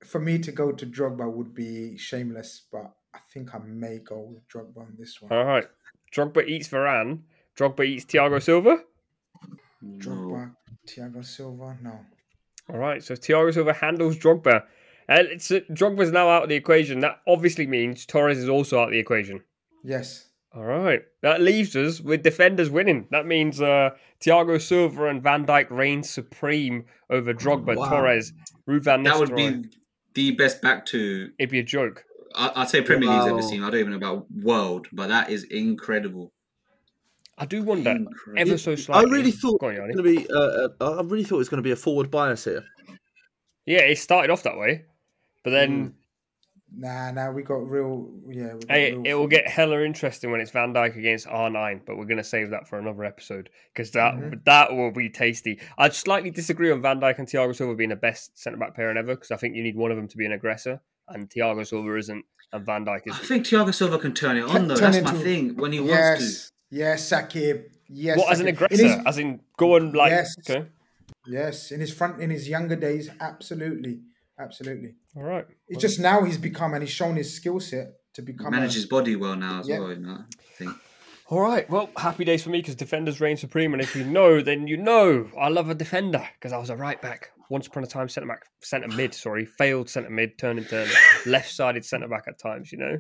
for me to go to Drogba would be shameless, but I think I may go with Drogba on this one. All right. Drogba eats Varane. Drogba eats Thiago Silva. Drogba, Thiago Silva, no. All right. So Thiago Silva handles Drogba. And it's, Drogba's now out of the equation. That obviously means Torres is also out of the equation. Yes. All right. That leaves us with defenders winning. That means uh, Thiago Silva and Van Dijk reign supreme over Drogba, Wow. Torres, Ruud van that would be the best back to. It'd be a joke. I- I'd say Premier League's ever seen. I don't even know about world, but that is incredible. I do wonder, Incredible. ever so slightly. I really thought on, it was going to be. Uh, uh, I really thought it was going to be a forward bias here. Yeah, it started off that way, but then Nah, nah, we got real. Yeah, got Hey, real it will get hella interesting when it's Van Dijk against R9, but we're going to save that for another episode because that Mhm. that will be tasty. I'd slightly disagree on Van Dijk and Thiago Silva being the best centre back pairing ever because I think you need one of them to be an aggressor, and Thiago Silva isn't, and Van Dijk I isn't. think Thiago Silva can turn it on though. turn That's my into- thing. When he wants Yes, yes, Saquib. Yes, what as an aggressor, In his- as in going like Yes. okay, yes, in his front, in his younger days, absolutely, absolutely. all right. It's just now he's become and he's shown his skill set to to become. manage a, his body well now as Yeah. well. You know, I think. All right, well, happy days for me because defenders reign supreme, and if you know, then you know. I love a defender because I was a right back once upon a time, centre back, centre mid. Sorry, failed centre mid, turned into left-sided centre back at times. You know,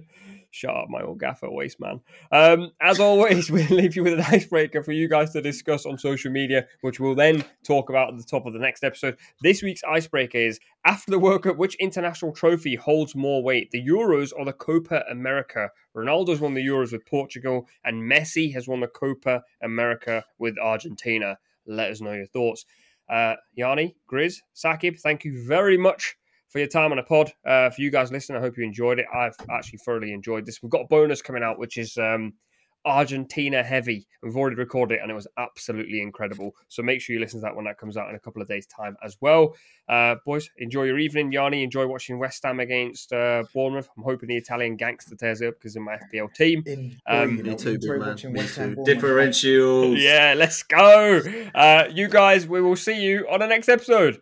shut up, my old gaffer waste man. Um, as always, we'll leave you with an icebreaker for you guys to discuss on social media, which we'll then talk about at the top of the next episode. This week's icebreaker is: After the World Cup, which international trophy holds more weight, the Euros or the Copa America? Ronaldo's won the Euros with Portugal, and Messi has won the Copa America with Argentina. Let us know your thoughts. Uh, Yanni, Grizz, Saquib, thank you very much for your time on the pod. Uh, for you guys listening, I hope you enjoyed it. I've actually thoroughly enjoyed this. We've got a bonus coming out, which is um, Argentina heavy. We've already recorded it and it was absolutely incredible. So make sure you listen to that when that comes out in a couple of days' time as well. Uh, boys, enjoy your evening. Yanni, enjoy watching West Ham against uh, Bournemouth. I'm hoping the Italian gangster tears it up because of my FPL team. Um, Me too, big man. Me too. Differentials. yeah, let's go. Uh, you guys, we will see you on the next episode.